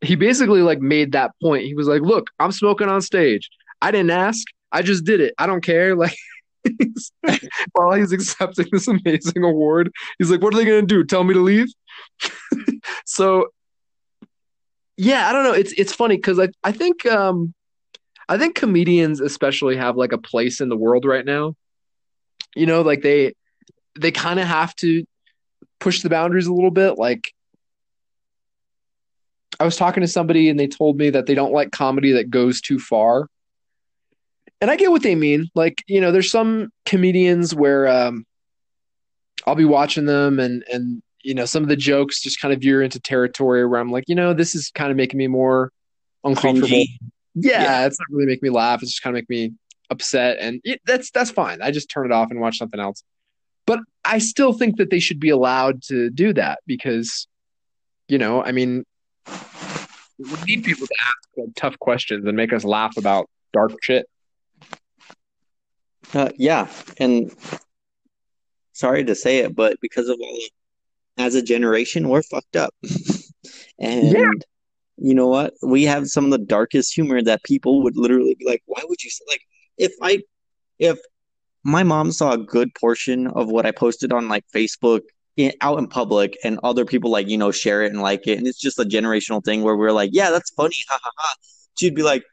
he basically like made that point. He was like, "Look, I'm smoking on stage. I didn't ask. I just did it. I don't care." Like he's- while he's accepting this amazing award, he's like, "What are they to do? Tell me to leave?" so yeah, I don't know. It's it's funny because I I think um I think comedians especially have like a place in the world right now. You know, like they they kind of have to push the boundaries a little bit. Like I was talking to somebody and they told me that they don't like comedy that goes too far. And I get what they mean. Like, you know, there's some comedians where um I'll be watching them and and you know, some of the jokes just kind of veer into territory where I'm like, you know, this is kind of making me more uncomfortable. Cringy. Yeah, Yeah. it's not really making me laugh. It's just kind of make me upset, and it, that's that's fine. I just turn it off and watch something else. But I still think that they should be allowed to do that because, you know, I mean, we need people to ask tough questions and make us laugh about dark shit. Uh, yeah, and sorry to say it, but because of all, as a generation, we're fucked up. and Yeah. you know what? We have some of the darkest humor that people would literally be like, "Why would you say like if I if my mom saw a good portion of what I posted on like Facebook in, out in public, and other people like you know share it and like it, and it's just a generational thing where we're like, yeah, that's funny, ha ha ha. She'd be like,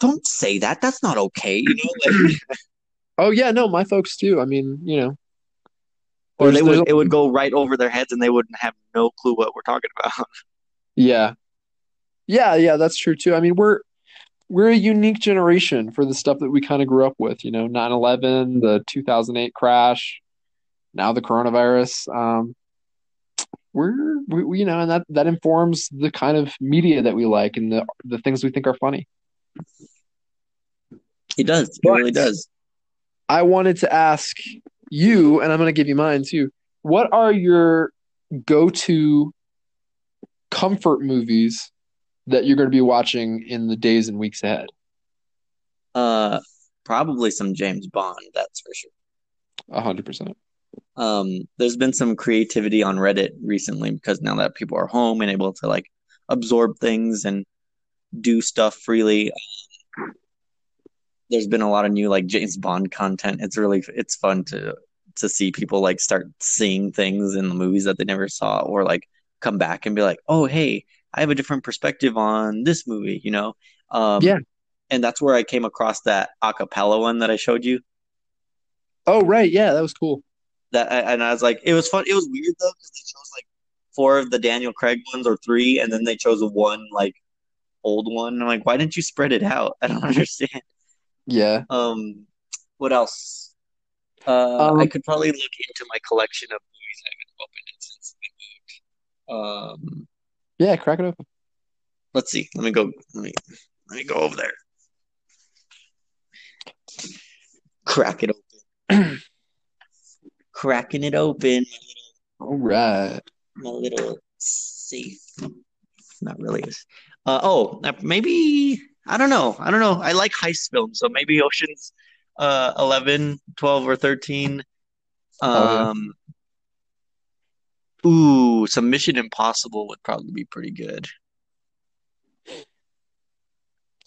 don't say that. That's not okay. You know, like, Oh yeah, no, my folks too. I mean, you know, or they would it would go right over their heads, and they wouldn't have no clue what we're talking about. yeah, yeah, yeah, that's true too. I mean, we're we're a unique generation for the stuff that we kind of grew up with. You know, 9/11, the 2008 crash, now the coronavirus. Um, we're we, you know, and that that informs the kind of media that we like and the the things we think are funny. It does. It But- really does. I wanted to ask you, and I'm going to give you mine too. What are your go-to comfort movies that you're going to be watching in the days and weeks ahead? Uh, probably some James Bond. That's for sure. A hundred percent. Um, there's been some creativity on Reddit recently because now that people are home and able to like absorb things and do stuff freely, um, there's been a lot of new like James Bond content. It's really it's fun to to see people like start seeing things in the movies that they never saw or like come back and be like, "Oh, hey, I have a different perspective on this movie," you know? Um, Yeah. And that's where I came across that acapella one that I showed you. Oh right, yeah, that was cool. That and I was like, it was fun. It was weird though because they chose like four of the Daniel Craig ones or three, and then they chose one like old one. I'm like, why didn't you spread it out? I don't understand. Yeah. Um, what else? Uh, Um, I could probably look into my collection of movies. I haven't opened it since I moved. Um, Yeah, crack it open. let's see. Let me go. Let me let me go over there. Crack it open. Cracking it open. All right. my little safe. Not really. Uh, oh, uh, maybe I don't know. I don't know. I like heist films, so maybe Ocean's uh 11, 12 or 13. Oh, yeah. Um Ooh, some Mission Impossible would probably be pretty good.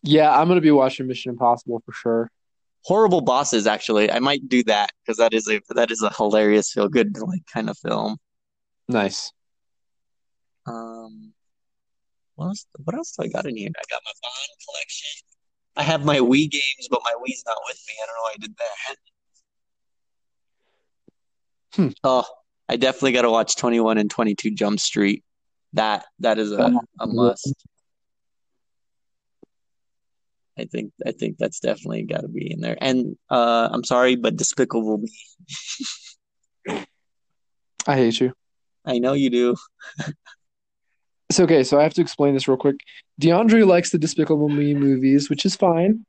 Yeah, I'm gonna be watching Mission Impossible for sure. Horrible Bosses, actually. I might do that because that is a that is a hilarious feel good like kind of film. Nice. Um, what else? What else do I got in here? I got my Bond collection. I have my Wii games, but my Wii's not with me. I don't know why I did that. Hmm. Oh, I definitely got to watch 21 and 22 Jump Street. That that is a, a must. I think I think that's definitely got to be in there. And uh, I'm sorry, but Despicable Me. I hate you. I know you do. It's okay, so I have to explain this real quick. DeAndre likes the Despicable Me movies, which is fine.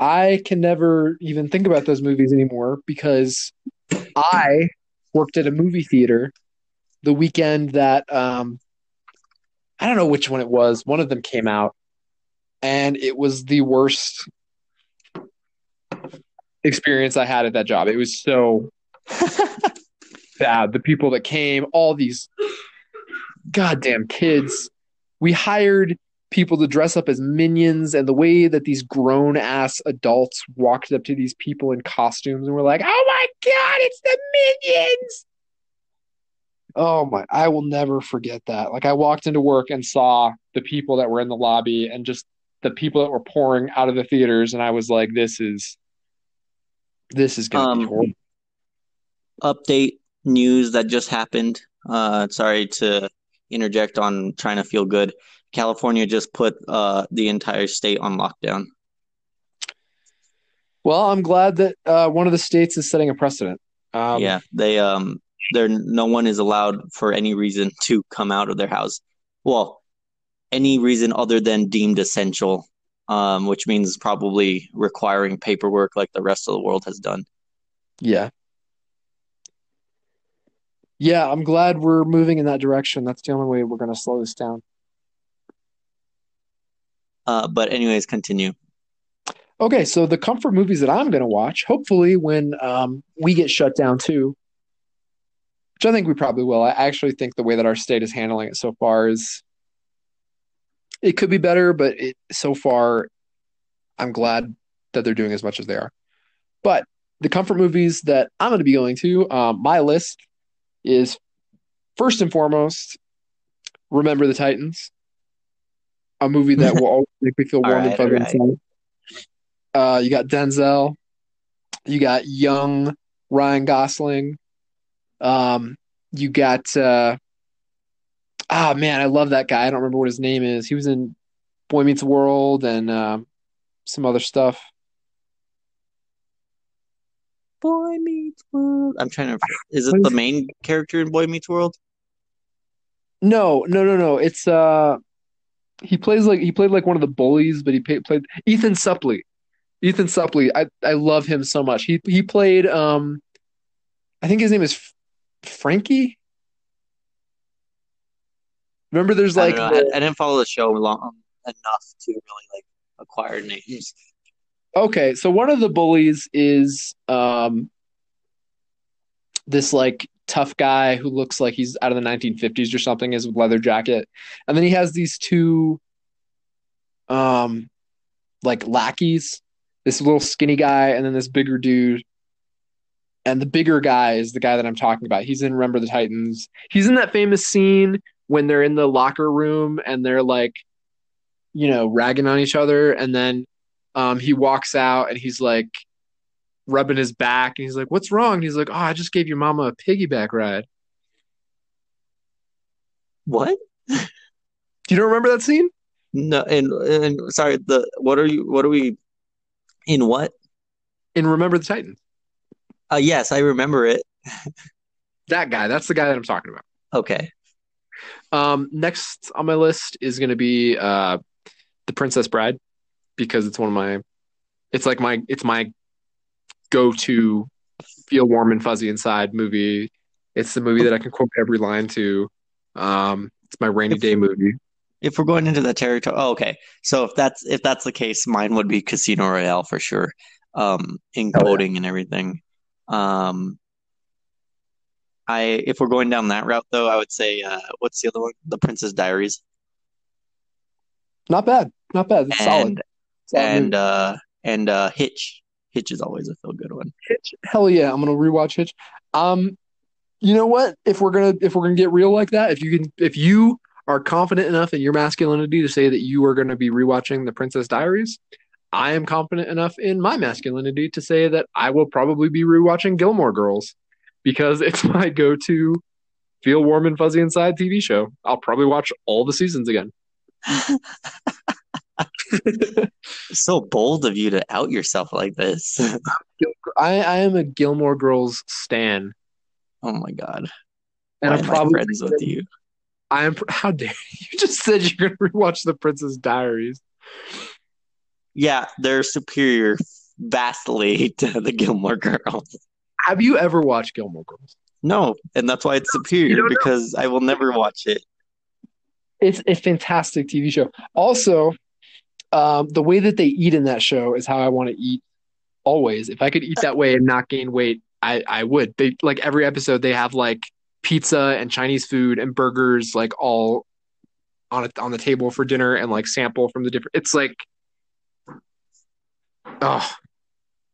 I can never even think about those movies anymore because I worked at a movie theater the weekend that um I don't know which one it was. One of them came out and it was the worst experience I had at that job. It was so bad. The people that came, all these goddamn kids. We hired people to dress up as minions, and the way that these grown ass adults walked up to these people in costumes and were like, "Oh my god, it's the minions!" Oh my, I will never forget that. Like I walked into work and saw the people that were in the lobby and just the people that were pouring out of the theaters, and I was like, "This is, this is gonna be Um, horrible." update news that just happened. Uh, sorry to interject on trying to feel good. California just put uh, the entire state on lockdown. Well, I'm glad that uh, one of the states is setting a precedent. Um, yeah, they um, there no one is allowed for any reason to come out of their house. Well, any reason other than deemed essential. um, which means probably requiring paperwork like the rest of the world has done. Yeah. Yeah, I'm glad we're moving in that direction. That's the only way we're going to slow this down. Uh, but anyways, continue. Okay, so the comfort movies that I'm going to watch, hopefully when um, we get shut down too, which I think we probably will. I actually think the way that our state is handling it so far is it could be better, but it, so far I'm glad that they're doing as much as they are. But the comfort movies that I'm going to be going to, um, my list is first and foremost, Remember the Titans, a movie that will always make me feel warm and fuzzy right. inside. Uh, you got Denzel, you got young Ryan Gosling, um, you got uh, ah man, I love that guy. I don't remember what his name is. He was in Boy Meets World and um, some other stuff. Boy Meets World. I'm trying to. Is it the main character in Boy Meets World? No, no, no, no. It's uh, he plays like he played like one of the bullies, but he pa- played Ethan Suplee. Ethan Suplee, I I love him so much. He he played um, I think his name is Frankie. Remember, there's like don't the- I, I didn't follow the show long enough to really like acquire names. Okay, so one of the bullies is um this like tough guy who looks like he's out of the 1950s or something, is with leather jacket, and then he has these two um like lackeys, this little skinny guy, and then this bigger dude. And the bigger guy is the guy that I'm talking about. He's in Remember the Titans. He's in that famous scene when they're in the locker room and they're like, you know, ragging on each other, and then um, he walks out and he's like rubbing his back and he's like, "What's wrong?" And he's like, "Oh, I just gave your mama a piggyback ride." What? Do you don't remember that scene? No, and and sorry. The what are you? What are we? In what? In Remember the Titans. Uh, yes, I remember it. That guy. That's the guy that I'm talking about. Okay. Um, next on my list is going to be uh, The Princess Bride because it's one of my. It's like my. It's my go-to feel warm and fuzzy inside movie. It's the movie that I can quote every line to. Um, it's my rainy day movie. If we're going into the territory, oh, okay. So if that's if that's the case, mine would be Casino Royale for sure. Um, in Oh, yeah. coding and everything. Um, I if we're going down that route though, I would say uh, what's the other one? The Princess Diaries. Not bad. Not bad. It's solid. And Solid and uh and uh Hitch. Hitch is always a feel good one. Hitch. Hell yeah, I'm gonna rewatch Hitch. Um, you know what? If we're gonna if we're gonna get real like that, if you can, if you are confident enough in your masculinity to say that you are gonna be rewatching The Princess Diaries, I am confident enough in my masculinity to say that I will probably be rewatching Gilmore Girls because it's my go-to feel warm and fuzzy inside TV show. I'll probably watch all the seasons again. So bold of you to out yourself like this. I, I am a Gilmore Girls stan, Oh my God. and I'm probably friends with you? I am. How dare you? You just said you're gonna rewatch The Princess Diaries. Yeah, they're superior vastly to the Gilmore Girls. Have you ever watched Gilmore Girls? No, and that's why it's superior don't know. because I will never watch it. It's a fantastic TV show. Also, um, the way that they eat in that show is how I want to eat always. If I could eat that way and not gain weight, I I would. They like every episode they have like pizza and Chinese food and burgers like all on a, on the table for dinner and like sample from the different. It's like, oh,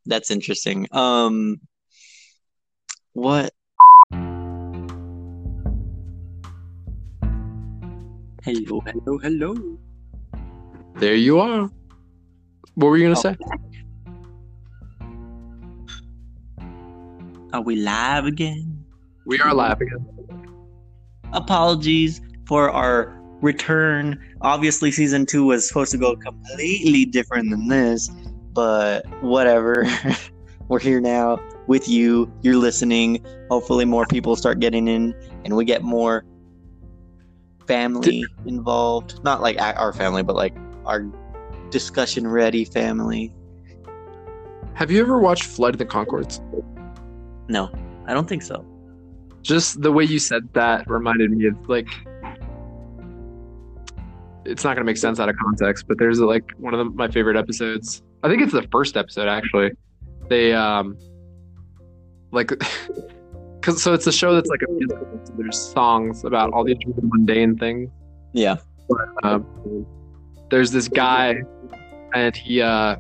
That's interesting. Um, what? Hello, hello, hello. there you are. What were you gonna Oh. say? Are we live again? We are live again. Apologies for our return. Obviously, season two was supposed to go completely different than this, but whatever. We're here now with you. You're listening. Hopefully, more people start getting in and we get more family involved. Not like our family, but like our discussion ready, family. Have you ever watched Flight of the Conchords? No, I don't think so. Just the way you said that reminded me of like it's not gonna make sense out of context, but there's like one of the, my favorite episodes. I think it's the first episode actually. They um like because so it's a show that's like a musical. So there's songs about all these mundane things. Yeah. Um, there's this guy, and he uh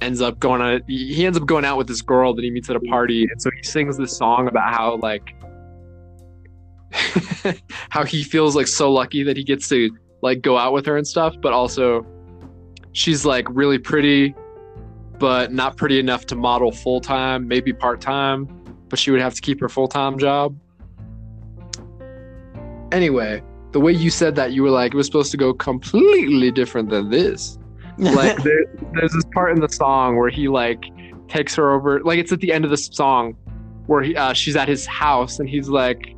ends up going on. He ends up going out with this girl that he meets at a party, and so he sings this song about how like how he feels like so lucky that he gets to like go out with her and stuff, but also she's like really pretty, but not pretty enough to model full time, maybe part time, but she would have to keep her full time job. Anyway, the way you said that, you were like, it was supposed to go completely different than this. Like, there, there's this part in the song where he like takes her over, like it's at the end of the song where he, uh, she's at his house and he's like,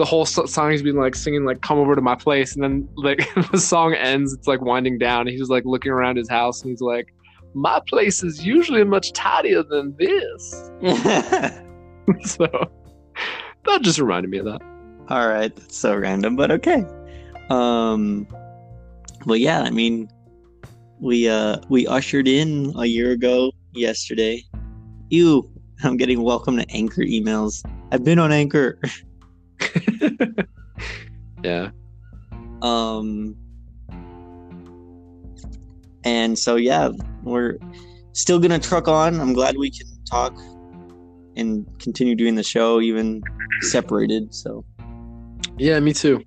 the whole song he's been like singing like come over to my place and then like the song ends it's like winding down and he's like looking around his house and he's like my place is usually much tidier than this so that just reminded me of that All right, that's so random, but okay. Um, well, yeah, I mean, we uh we ushered in a year ago yesterday. Ew, I'm getting welcome to Anchor emails. I've been on Anchor. yeah Um, and so yeah, we're still gonna truck on. I'm glad we can talk and continue doing the show even separated. So yeah me too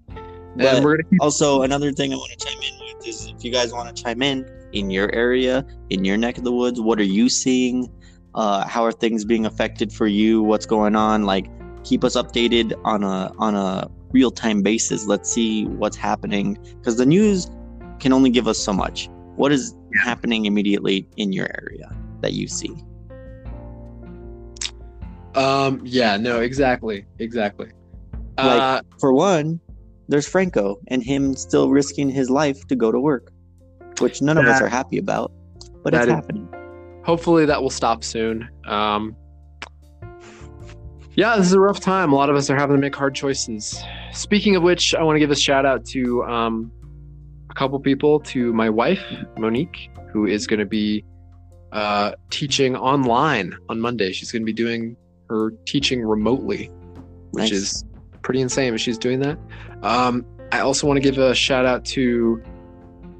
But- and gonna keep Also, another thing I want to chime in with is if you guys want to chime in in your area, in your neck of the woods, what are you seeing? Uh, how are things being affected for you? What's going on? Like, keep us updated on a on a real time basis. Let's see what's happening because the news can only give us so much. What is happening immediately in your area that you see? Um yeah no exactly exactly uh For one, there's Franco and him still risking his life to go to work, which none of us are happy about, but it's is- happening. hopefully that will stop soon. Um, yeah, this is a rough time. A lot of us are having to make hard choices. Speaking of which, I want to give a shout out to um, a couple people, to my wife, Monique, who is going to be uh, teaching online on Monday. She's going to be doing her teaching remotely, which Nice. is pretty insane, but she's doing that. Um, I also want to give a shout out to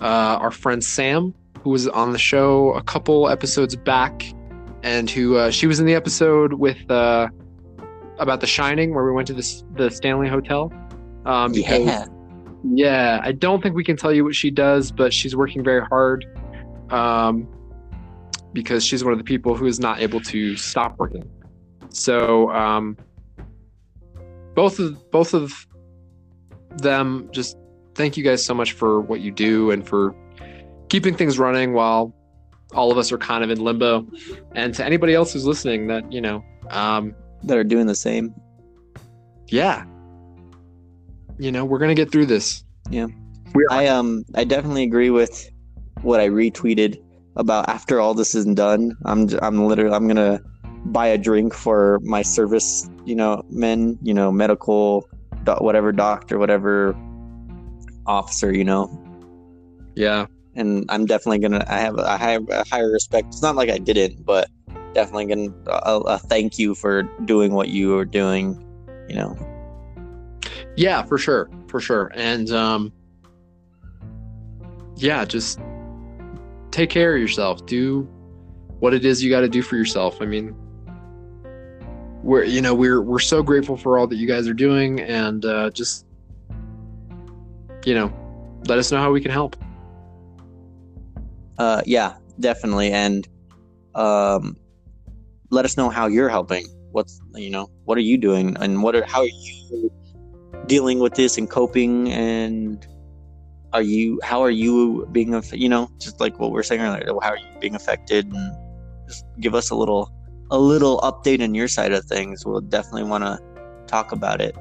uh, our friend Sam, who was on the show a couple episodes back, and who uh, she was in the episode with uh, about The Shining, where we went to the the Stanley Hotel. Um, because- Yeah. yeah, I don't think we can tell you what she does, but she's working very hard um, because she's one of the people who is not able to stop working. So um, both of both of them just thank you guys so much for what you do and for keeping things running while all of us are kind of in limbo. And to anybody else who's listening, that you know, um, that are doing the same. yeah, you know, we're gonna get through this. Yeah, I um I definitely agree with what I retweeted about after all this is done. I'm I'm literally I'm gonna buy a drink for my service, you know, men, you know, medical, doc, whatever doctor, whatever officer, you know, Yeah, and I'm definitely gonna I have a higher, a higher respect. It's not like I didn't, but definitely gonna a, a thank you for doing what you are doing, you know. Yeah, for sure, for sure. And um yeah, just take care of yourself. Do what it is you got to do for yourself. I mean, we're you know, we're we're so grateful for all that you guys are doing and uh just you know, let us know how we can help. Uh, yeah, definitely, and um, let us know how you're helping. What's you know, what are you doing, and what are how are you dealing with this and coping, and are you how are you being you know just like what we are saying earlier, how are you being affected, and just give us a little a little update on your side of things. We'll definitely want to talk about it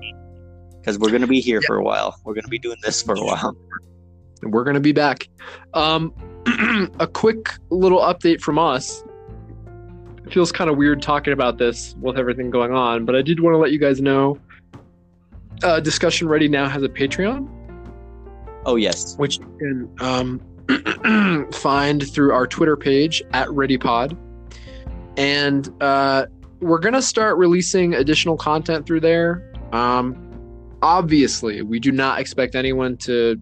because we're gonna be here for a while. We're gonna be doing this for a while. We're going to be back. Um a quick little update from us. It feels kind of weird talking about this with everything going on, but I did want to let you guys know. Uh, Discussion Ready now has a Patreon, Oh yes. which you can um, find through our Twitter page at ReadyPod. And uh, we're to start releasing additional content through there. Um, obviously, we do not expect anyone to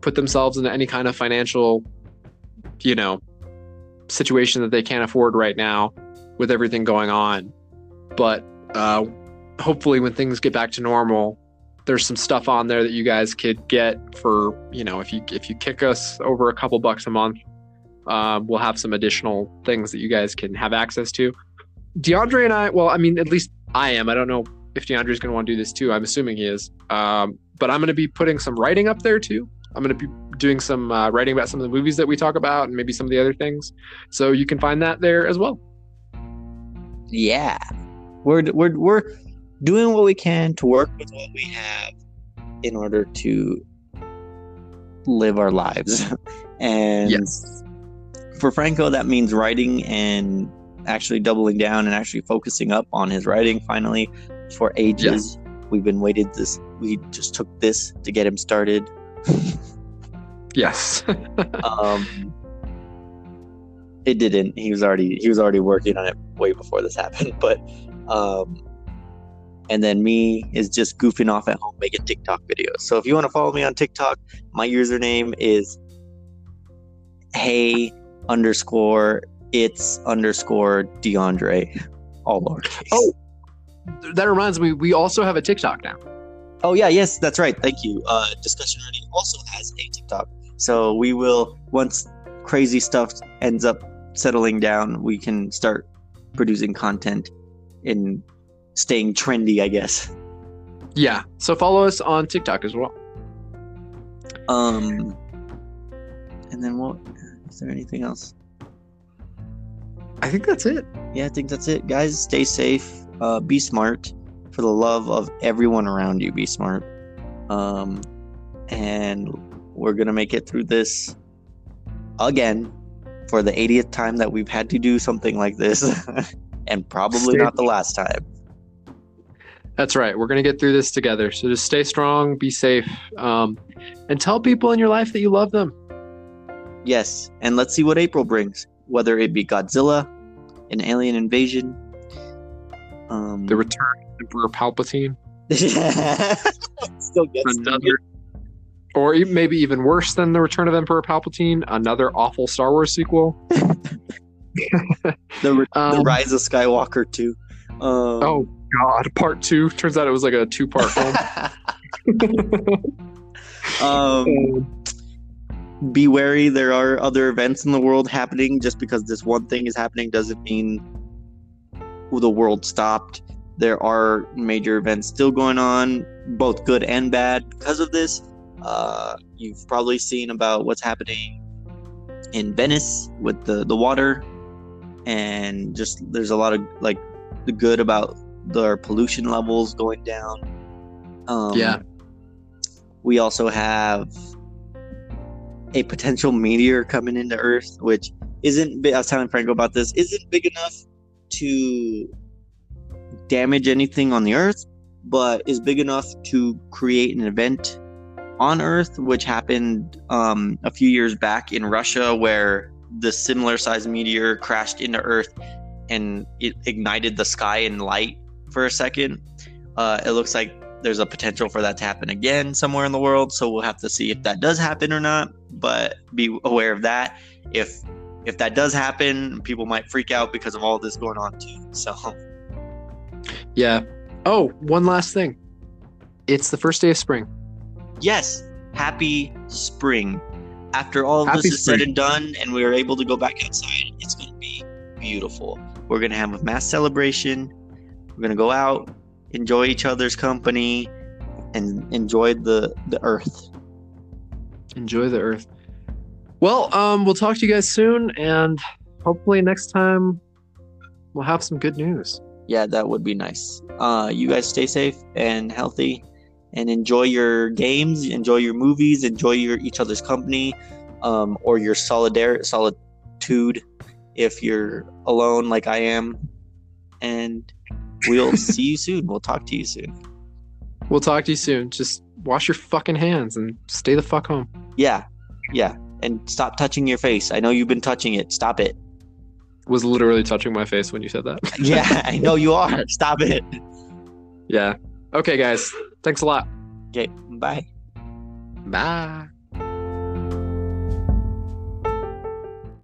put themselves into any kind of financial, you know, situation that they can't afford right now with everything going on. But uh, hopefully, when things get back to normal, there's some stuff on there that you guys could get for you know if you if you kick us over a couple bucks a month um, we'll have some additional things that you guys can have access to. Deandre and i well i mean at least i am. I don't know if deandre's going to want to do this too. I'm assuming he is. Um, but i'm going to be putting some writing up there too. I'm going to be doing some uh, writing about some of the movies that we talk about and maybe some of the other things. So you can find that there as well. Yeah. We're we're we're doing what we can to work with what we have in order to live our lives. and Yes. For Franco that means writing and actually doubling down and actually focusing up on his writing finally for ages. We've been waited this we just took this to get him started. yes um it didn't he was already he was already working on it way before this happened but um and then me is just goofing off at home making tiktok videos so if you want to follow me on tiktok my username is hey underscore it's underscore deandre all lowercase Oh. that reminds me we also have a tiktok now Oh yeah, yes, that's right. Thank you. Uh, Discussion Ready also has a TikTok, so we will once crazy stuff ends up settling down, we can start producing content and staying trendy, I guess. yeah so follow us on tiktok as well Um, and then what? Is there anything else? i think that's it Yeah, I think that's it, guys. Stay safe. Uh, be smart. For the love of everyone around you, be smart. Um, and we're gonna make it through this again for the 80th time that we've had to do something like this, and probably Stay- not the last time. That's right. We're going to get through this together. So just stay strong, be safe, um, and tell people in your life that you love them. Yes, and let's see what April brings. Whether it be Godzilla, an alien invasion, um, The return of Emperor Palpatine, still gets another, or maybe even worse than the return of Emperor Palpatine, another awful Star Wars sequel. the, the Um, Rise of Skywalker too. Um, oh God, part two. Turns out it was like a two-part film. um, be wary. There are other events in the world happening. Just because this one thing is happening doesn't mean the world stopped. There are major events still going on, both good and bad, because of this. Uh, you've probably seen about what's happening in Venice with the the water, and just there's a lot of like the good about their pollution levels going down. Um, Yeah. We also have a potential meteor coming into Earth, which isn't. I was telling Franco about this. Isn't big enough to damage anything on the Earth, but is big enough to create an event on Earth, which happened um, a few years back in Russia, where the similar sized meteor crashed into Earth and it ignited the sky in light for a second. Uh, it looks like there's a potential for that to happen again somewhere in the world, so we'll have to see if that does happen or not. But be aware of that. If if that does happen, people might freak out because of all this going on too. So yeah. Oh, one last thing. It's the first day of spring. yes, happy spring. After all Happy this is said and done, and we are able to go back outside, it's going to be beautiful. We're going to have a mass celebration. We're going to go out, enjoy each other's company, and enjoy the the earth. Enjoy the earth. Well, um, we'll talk to you guys soon, and hopefully next time we'll have some good news. Yeah, that would be nice. Uh, you guys stay safe and healthy, and enjoy your games, enjoy your movies, enjoy your each other's company. um, or your solidar- solitude if you're alone like I am. And we'll see you soon. We'll talk to you soon. We'll talk to you soon. Just wash your fucking hands and stay the fuck home. Yeah. Yeah. And stop touching your face. I know you've been touching it. Stop it. Was literally touching my face when you said that. Yeah, I know you are. Stop it. yeah. Okay, guys. Thanks a lot. Okay. Bye. Bye.